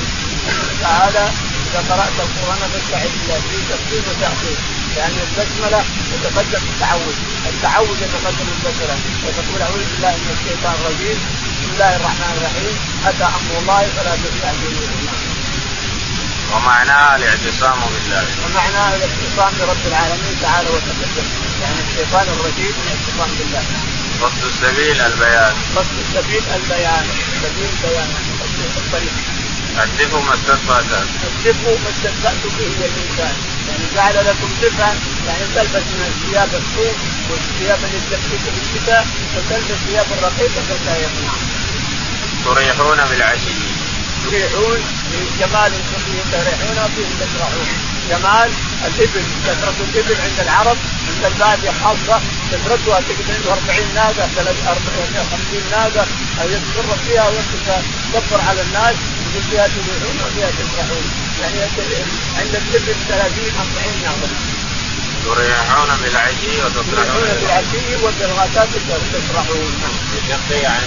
تعالى إذا قرأت القرآن فاستعذ بالله. في تفسير وتاخير لأن البسمله تتقدم التعوذ، التعوذ يتقدم البسمله وتقول أعوذ بالله من الشيطان الرجيم بسم الله الرحمن الرحيم أتى أمر الله فلا تستعجلوا ومعناها الاعتصام بالله. ومعناها الاعتصام برب العالمين تعالى وتقدم يعني الشيطان الرجيم الاعتصام بالله. قصد السبيل البيان. قصد السبيل البيان، السبيل بيان قصد الطريق. الدفء ما استطعت الدفء ما استطعت به الانسان، يعني جعل لكم دفئا يعني تلبس من الثياب الصوف والثياب اللي تلبسها في الشتاء وتلبس ثياب الرقيقة فلا يمنع. تريحون بالعشي. يريحون جمال فيه تريحون وفيه تسرحون جمال الإبل كثرة الإبل عند العرب عند البادية خاصة كثرتها تجد عنده 40 ناقة 50 ناقة يتصرف فيها ويكبر على الناس فيها تريحون وفيها تسرحون يعني عند الابل 30 40 ناقة تريحون بالعشي وتسرحون بالعشي وبالغداة تسرحون بشق يعني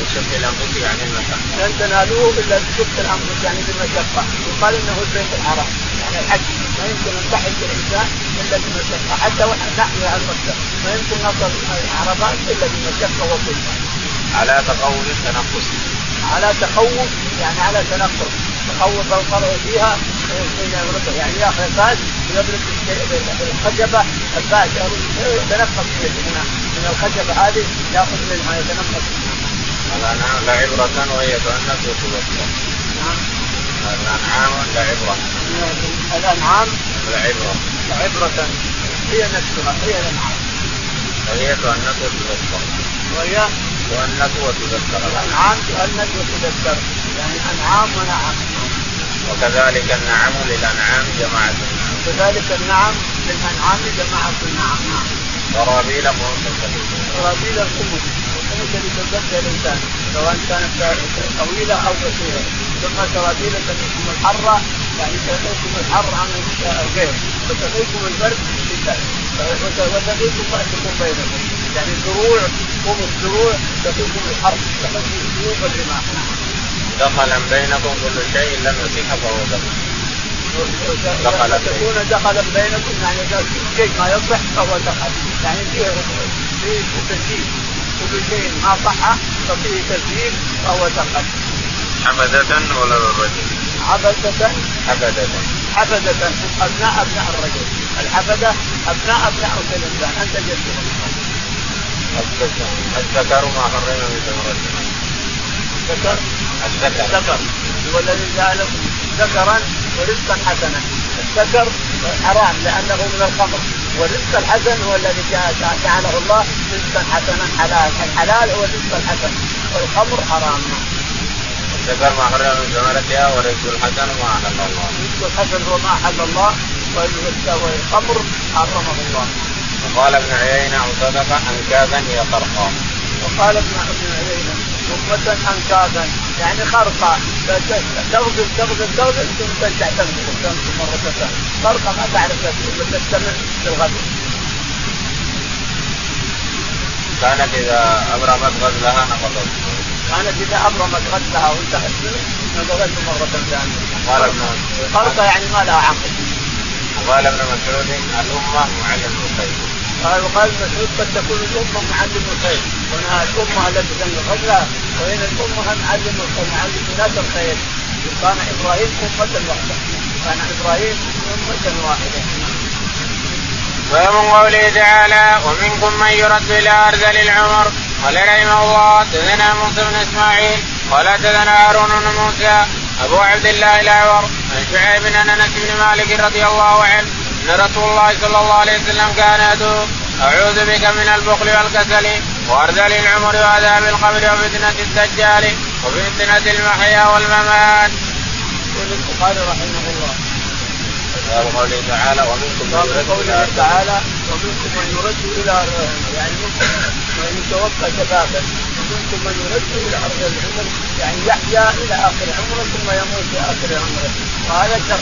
بشق الأنفس يعني المكان لن تنالوه إلا بشق الأنفس يعني بمشقة. يقال إنه البيت الحرام. يعني الحج ما يمكن أن تحج الإنسان إلا بمشقة. حتى نحن على المكه ما يمكن نصل العربات إلا بمشقة وظلمه على تقوم التنفس. على تخوف يعني على تنقص تخوف القرء فيها يعني ياخذ فاس يضرب الخشبه الفاس يتنقص من الخشبه هذه يأخذ منها يتنقص الانعام لعبرة وهي تؤنث وتذكر. نعم. الانعام لعبرة. الانعام لعبرة. لعبرة هي نفسها هي الانعام. وهي تؤنث وتذكر. وهي تؤنث وتذكر. الانعام تؤنث وتذكر. يعني أنعام ونعم. وكذلك النعم للأنعام جماعة. وكذلك النعم للأنعام جماعة النعم. نعم. قرابيل خمس قرابيل الخمس الخمس اللي تلبسها الانسان سواء كانت طويلة أو قصيرة. ثم سرابيل تقيكم الحر يعني تقيكم الحر عن الغير وتقيكم البرد وتقيكم بأسكم بينكم يعني دروع خمس دروع تقيكم الحر تقيكم سيوف الرماح دخلا بينكم كل شيء لم يصح فهو دخل دخل تكون دخلا بينكم يعني شيء ما يصح فهو دخل. يعني فيه فيه تسجيل كل شيء ما صح ففيه تسجيل فهو دخل. حفدة ولا الرجل عبدة. حفدة حفدة أبناء أبناء الرجل. الحفدة أبناء أبناء الإنسان أنت جدهم الذكر ما حرم من ثمرة الذكر؟ الذكر. الذكر. هو الذي جعل ذكرا ورزقا حسنا. الذكر حرام لأنه من الخمر. والرزق الحسن هو الذي جعله الله رزقا حسنا حلال. الحلال هو الرزق الحسن والخمر حرام. الذكر ما حرم من ثمرتها ورزق الحسن ما أحل الله. الرزق الحسن هو ما أحل الله والخمر حرمه الله. وقال ابن عيينة أو صدق أنكاثا هي خرقا. وقال ابن عيينة أمة أنكاثا يعني خرقة تغزل تغزل تغزل ثم ترجع تنزل تنزل مرة ثانية خرقة ما تعرف تستمر في الغزل. كانت إذا أبرمت غزلها نقضت كانت إذا أبرمت غزلها وانتهت. منه نقضته مرة ثانية. قال ابن خرقة يعني ما لها عقل. وقال ابن مسعود الأمة معلم الخير قال وقال مسعود قد تكون الأمة معلم الخير وأنها الأمة التي تنقذها وهنا الأمة معلم معلم الناس الخير. كان إبراهيم أمة واحدة. كان إبراهيم أمة واحدة. ومن قوله تعالى ومنكم من يرد إلى ارذل العمر قال رحمه الله تزنى موسى بن إسماعيل قال تزنى هارون بن موسى أبو عبد الله الأعور عن شعيب بن أنس بن مالك رضي الله عنه ان رسول الله صلى الله عليه وسلم كان يدعو أعوذ بك من البخل والكسل وارذل العمر وعذاب القبر وفتنة الدجال وفتنة المحيا والممات. يقول البخاري رحمه الله. باب قوله تعالى ومنكم من يرد قوله تعالى ومنكم من يرد إلى يعني منكم من يتوفى شبابا. ومنكم من يرد إلى ارض العمر. يعني يحيا إلى آخر عمره ثم يموت في آخر عمره. وهذا شر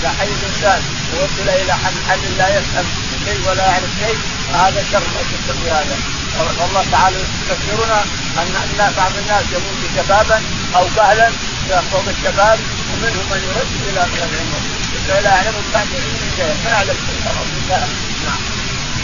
اذا حي الإنسان. ووصل إلى محل لا يفهم شيء ولا يعرف شيء. فهذا شر لا شك في هذا. والله تعالى يذكرنا أن بعض الناس يموت شبابا أو كهلا فوق الشباب ومنهم من يرد إلى العمر لا يعلم بعد علم شيء ما يعلم نعم.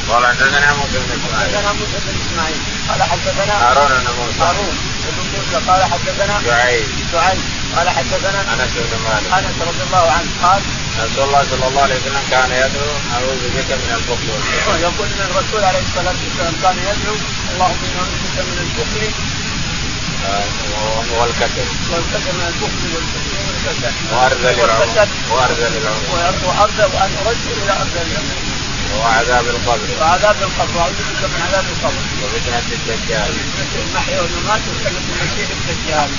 قال حدثنا موسى بن إسماعيل. حدثنا موسى بن إسماعيل. قال حدثنا هارون بن موسى. هارون بن موسى. قال حدثنا شعيب. شعيب. قال حدثنا أنس بن مالك. أنس رضي الله عنه قال رسول الله صلى الله عليه وسلم كان يدعو اعوذ بك من البخل يقول إن الرسول عليه الصلاة والسلام كان يدعو اللهم أنا أعوذ بك من البخل والكسل. والكسل من البخل والكسل. وأرذل العمر وأرذل العمر وأرذل وأن ارد إلى أرذل العمر وعذاب القبر. وعذاب القبر. وأعوذ بك من عذاب القبر. وفتنة الدجال. المحيا والممات وفتنة المسيح الدجال.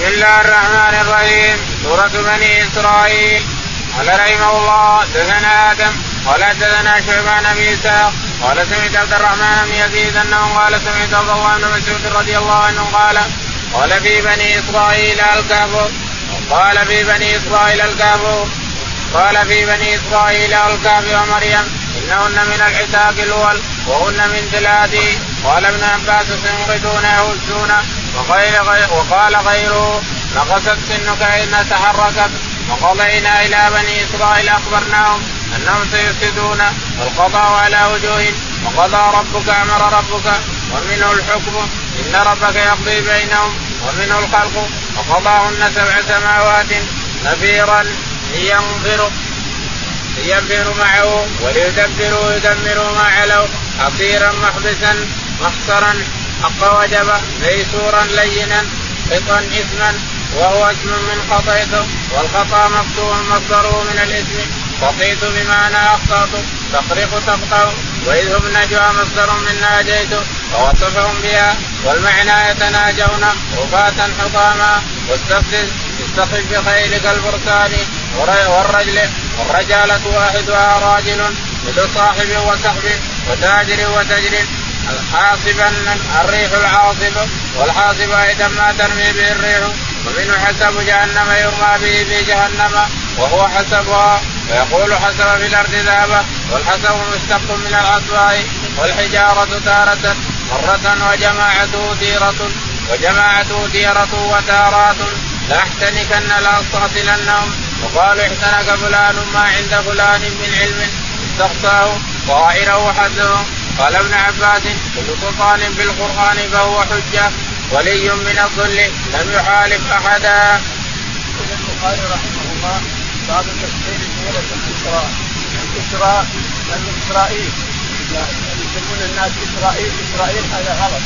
بسم الله الرحمن الرحيم سورة بني إسرائيل قال رحمه الله دثنا آدم قال دثنا شعبان أبي إسحاق قال سمعت عبد الرحمن بن يزيد أنه قال سمعت عبد الله بن مسعود رضي الله عنه قال قال في بني إسرائيل الكهف قال في بني إسرائيل الكهف قال في بني إسرائيل الكهف ومريم إنهن من العتاق الأول وهن من ثلاث قال ابن عباس سينقذون يهزون وقال غيره نقصت سنك إن تحركت وقضينا إلى بني إسرائيل أخبرناهم أنهم سيفسدون والقضاء على وجوههم وقضى ربك أمر ربك ومنه الحكم إن ربك يقضي بينهم ومنه الخلق وقضاهن سبع سماوات نفيرا لينظروا لينفروا معه وليدبروا يدمروا ما علوا حصيرا محبسا محصرا حق وجبه ميسورا لينا قطا اثما وهو اسم من خطيته والخطأ مقطوع مصدره من الاسم خطيت بمعنى أخطأت تخرق تقطع وإذ هم نجوى مصدر من ناجيت ووصفهم بها والمعنى يتناجون رفاة حطاما واستخدم استخف بخيلك الفرسان والرجل والرجالة واحدها راجل مثل صاحب وسحب وتاجر وتجر. حاصبا الريح العاصف والحاصب أيضا ما ترمي به الريح. ومنه حسب جهنم يرمى به في جهنم وهو حسبها. ويقول حسب في الأرض ذهبا والحسب مشتق من العصباء والحجارة تارة مرة وجماعته ديرة وجماعته ديرة وتارات لاحتنكن لاستغسلنهم وقالوا احتنك فلان ما عند فلان من علم استقصاه طائره حسبه قال ابن عباس كل سلطان في القران فهو حجة ولي من الظل لم يحالف أحدا. يقول البخاري رحمه الله باب تفسير سورة الإسراء. الإسراء من اسرائيل يسمون الناس إسرائيل إسرائيل هذا غلط.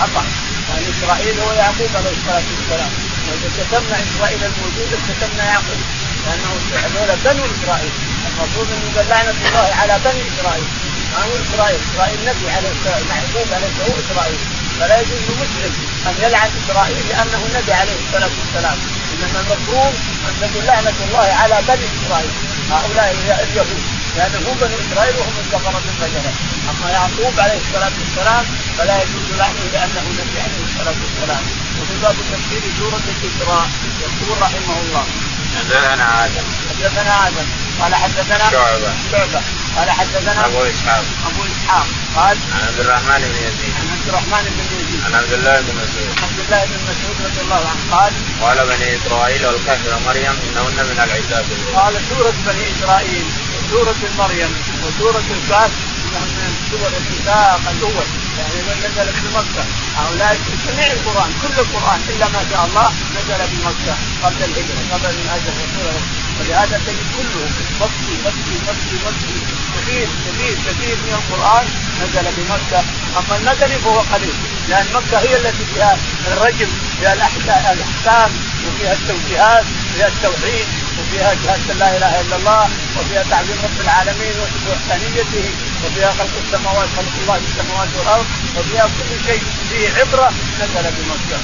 خطا يعني إسرائيل هو يعقوب عليه الصلاة والسلام. وإذا كتبنا إسرائيل الموجود كتبنا يعقوب. لأنه هذول بنو إسرائيل. المفروض أن لعنة الله على بني إسرائيل. ما هو إسرائيل؟ إسرائيل نبي عليه يعقوب عليه هو إسرائيل. فلا يجوز لمسلم أن يلعن إسرائيل لأنه نبي عليه الصلاة والسلام. إنما المفروض أن تكون لعنة الله على بني إسرائيل. هؤلاء اليهود. لأنه هم بني إسرائيل وهم البقره الفجره أما يعقوب عليه الصلاة والسلام فلا يجوز لعنه لأنه نبي عليه الصلاة والسلام. وفي باب تفسير سورة الإسراء يقول رحمه الله حدثنا آدم. حدثنا آدم. قال حدثنا شعبة. شعبة. قال حدثنا أبو إسحاق. أبو إسحاق. قال عن عبد الرحمن بن يزيد. عن عبد الرحمن بن يزيد. عن عبد الله بن مسعود. عبد الله بن مسعود رضي الله عنه قال قال بني إسرائيل والكهف ومريم إنهن من العتاب قال سورة بني إسرائيل وسورة مريم وسورة الكهف من سور الكتاب الأول يعني من نزل في مكة هؤلاء جميع القرآن كل القرآن إلا ما شاء الله نزل في مكة قبل الهجرة قبل هذا الرسول ولهذا تجد كله مكي مكي مكي مكي كثير كثير كثير من القرآن نزل بمكة أما المدني فهو قليل لأن مكة هي التي فيها الرجم فيها الأحكام وفيها التوجيهات فيها التوحيد وفيها شهادة لا إله إلا الله وفيها تعظيم رب العالمين وحدانيته وفيها خلق السماوات خلق الله في السماوات والأرض وفيها كل شيء فيه عبرة نزل بمكة.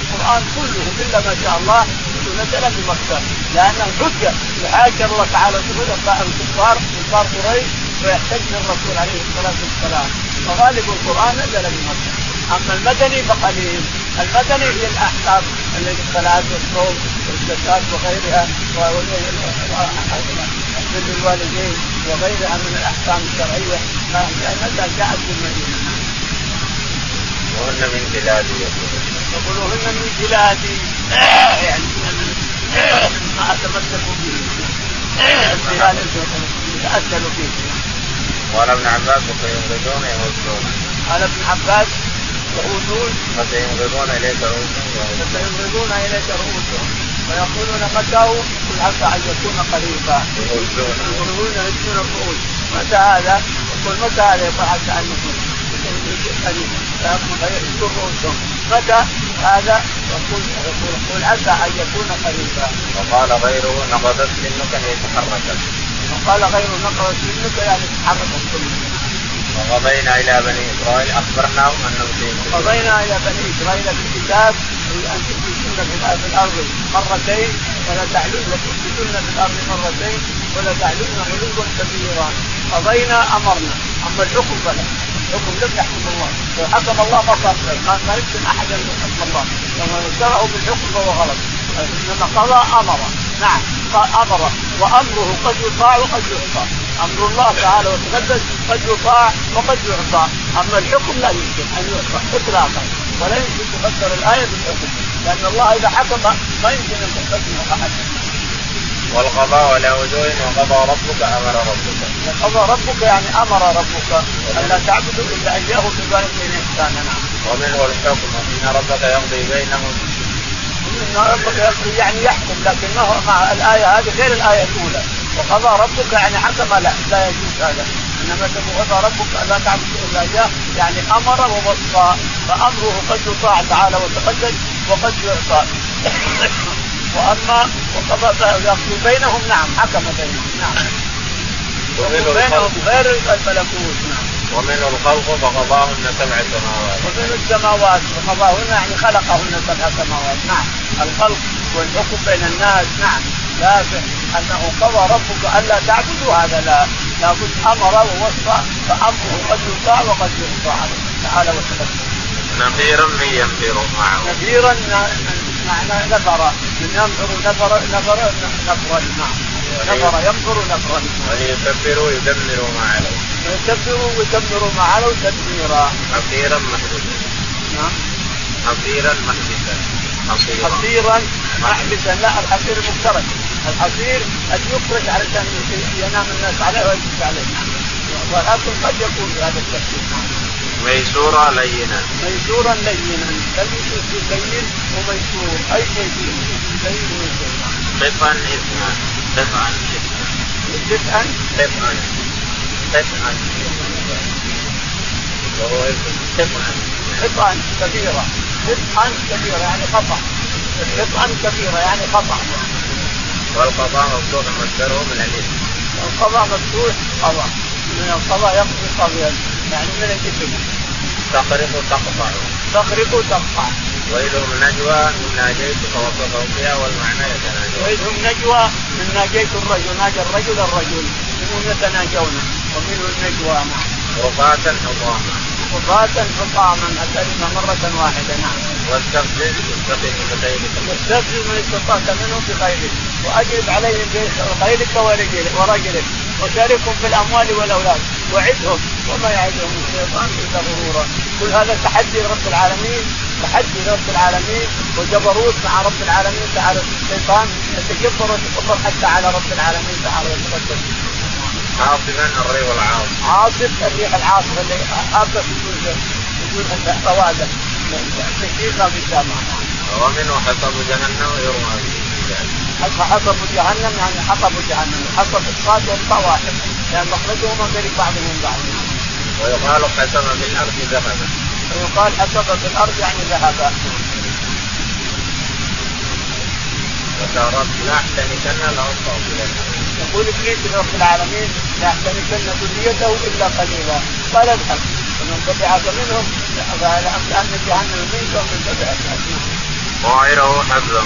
القرآن كله إلا ما شاء الله نزل بمكة. لأنه حجة يحاج الله تعالى الكفار كفار قريش ويحتجن الرسول عليه الصلاة والسلام. فغالب القرآن نزل بمكة. أما المدني فقليل. المدني هي الأحكام التي الصلاة والصوم والزكاة وغيرها بر الوالدين وغيرها من الأحكام الشرعية. فنزل جاءت في المدينة وهن من بلادي. يقولوا هن من بلادي. يعني ما أتمسكوا به يتاثروا فيه قال ابن عباس فسينغضون يهزون قال ابن عباس يهودون فسينغضون إليك رؤوسهم. فسينغضون إليك رؤوسهم. ويقولون متى قل عسى أن يكون قريبا يقولون يهزون الرؤوس. متى هذا؟ يقول متى هذا يقول عسى أن يكون قريبا رؤوسهم. متى هذا؟ يقول يقول قل عسى أن يكون قريبا وقال غيره نقضت سنك ليتحرك. وقال غيره نقضت سنك يعني تحرك السنة وقضينا إلى بني إسرائيل أخبرناهم انهم سيفسدون قضينا إلى بني إسرائيل في الكتاب أن تفسدون في الأرض مرتين ولا تعلون وتفسدون في الأرض مرتين ولا تعلون علوا كبيرا. قضينا أمرنا. أما الحكم فلا. الحكم لم يحكم الله. لو حكم الله ما صار ما, يمكن أحد أن يحكم الله. لما اشترعوا بالحكم فهو غلط. انما قضى أمر. نعم. أمر وأمره قد يطاع وقد يعصى أمر الله تعالى وتقدس قد يطاع وقد يعصى أما الحكم لا يمكن أن يعصى اطلاقا ولا يمكن تفسر الآية بالحكم لأن الله إذا حكم ما يمكن أن تستثنى أحد. والقضاء له وجوه وقضى ربك أمر ربك. وقضى ربك يعني أمر ربك. ألا تعبدوا إلا إياه بوالدين احسانا نعم. ومنه الحكم إن ربك يقضي بينهم. ربك يقضي يعني يحكم لكن ما هو مع الآية هذه غير الآية الأولى. وقضى ربك يعني حكم لا لا يجوز هذا. إنما قضى ربك لا تعبدوا إلا إياه يعني أمر ووصى فأمره قد يطاع تعالى وتقدس وقد يعصى. وأما وقضى يقضي بينهم نعم حكم بينهم نعم. بينهم غير الملكوت نعم. ومنه الخلق فقضاهن سبع سماوات. ومن السماوات فقضاهن يعني خلقهن سبع سماوات. نعم. الخلق والحكم بين الناس نعم. لكن أنه قضى ربك ألا تعبدوا هذا لا. لابد أمر ووصى فأمره قد يطاع وقد يعصى تعالى وتقدم نفيرا من ينفر معه. نفيرا معنى نفر من ينفر نفر نفر نفرا نعم نفر ينفر نفرا وليكبروا يدمروا ما علوا يكبروا ويدمروا ما علوا تدميرا حصيرا محبسا نعم. حصيرا محبسا حصيرا. حصيرا محبسا لا الحصير مفترض. الحصير ان يخرج علشان ينام الناس عليه ويجلس عليه. ولكن قد يكون هذا التفسير. ميسورا لينا. ميسورا لينا لين وميسور. أي شيء لين وميسور. قطعا اثما قطعا اثما قطعا. قطعا. قطعا قطعا قطعا كبيره قطعا كبيره يعني قطع قطعا كبيره يعني قطع والقضاء مفتوح مصدره من الاسم القضاء مفتوح قضاء من القضاء يقضي قضيا يعني من الاسم تخرق تقطع تخرق تقطع وإذهم نجوى من ناجيتك وصفه فيها والمعنى يتناجون وإذهم نجوى من ناجيت الرجل ناجى الرجل الرجل منهم يتناجون ومنه النجوى نعم رفاة حطاما رفاة حطاما الكلمة مرة واحدة نعم. واستفزز واستقم بخيرك واستفزز من استطعت منهم بخيرك واجلب عليهم بخيرك ورجلك ورجلك. وشاركهم في الأموال والأولاد. وعدهم. وما يعدهم الشيطان إلا غرورا. كل هذا تحدي لرب العالمين. تحدي لرب العالمين. وجبروت مع رب العالمين تعالى. الشيطان يتجبر ويتكبر حتى على رب العالمين تعالى. وتقدم عاصفا الري والعاصف عاصف الريح العاصفة اللي هابه بدون بدون روادة تشريقها في السماء ومنه حطب جهنم يرمى به حطب جهنم يعني حطب جهنم. حطب الصاد واحد لأن مخرجهما غير بعضهم بعض. ويقال حسب في الأرض ذهبا. ويقال حسب في الأرض يعني ذهبا. وتارات لا احتنكن لاصطغفرن يقول إبليس لرب العالمين لا احتنكن ذريته إلا قليلا. قال اذهب. ومن تبعك منهم لأن جهنم منك ومن تبعك طائره حفظه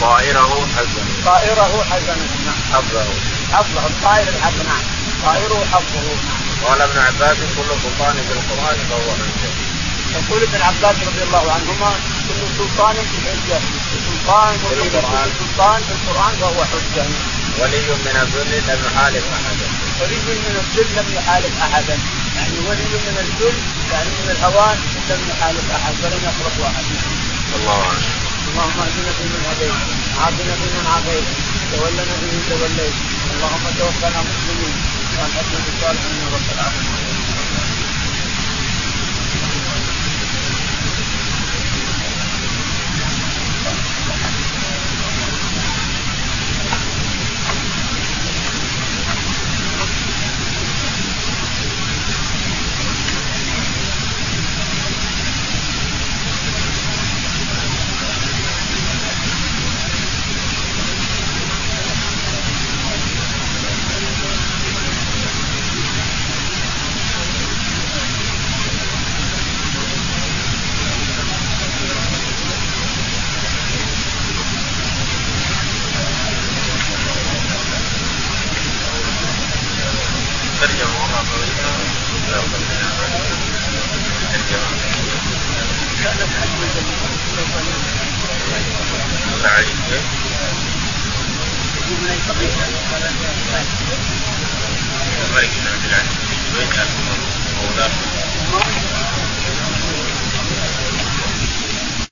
طائره حفظه طائره حزنه. نعم. حفظه حفظه الطائر الحق نعم. طائره حفظه نعم قال ابن عباس كل سلطان في القرآن فهو حجه يقول ابن عباس رضي الله عنهما كل سلطان في حجة. سلطان القرآن. سلطان في القرآن فهو حجة. ولي من الذل لم يحالف احدا ولي من الذل لم يحالف احدا يعني ولي من الذل يعني من الهوان لم يحالف أحد ولم يخلق أحد. الله أعلم. اللهم اهدنا فيمن هديت عافنا فيمن عافيت تولنا فيمن توليت. اللهم توفنا مسلمين والحمد لله رب العالمين.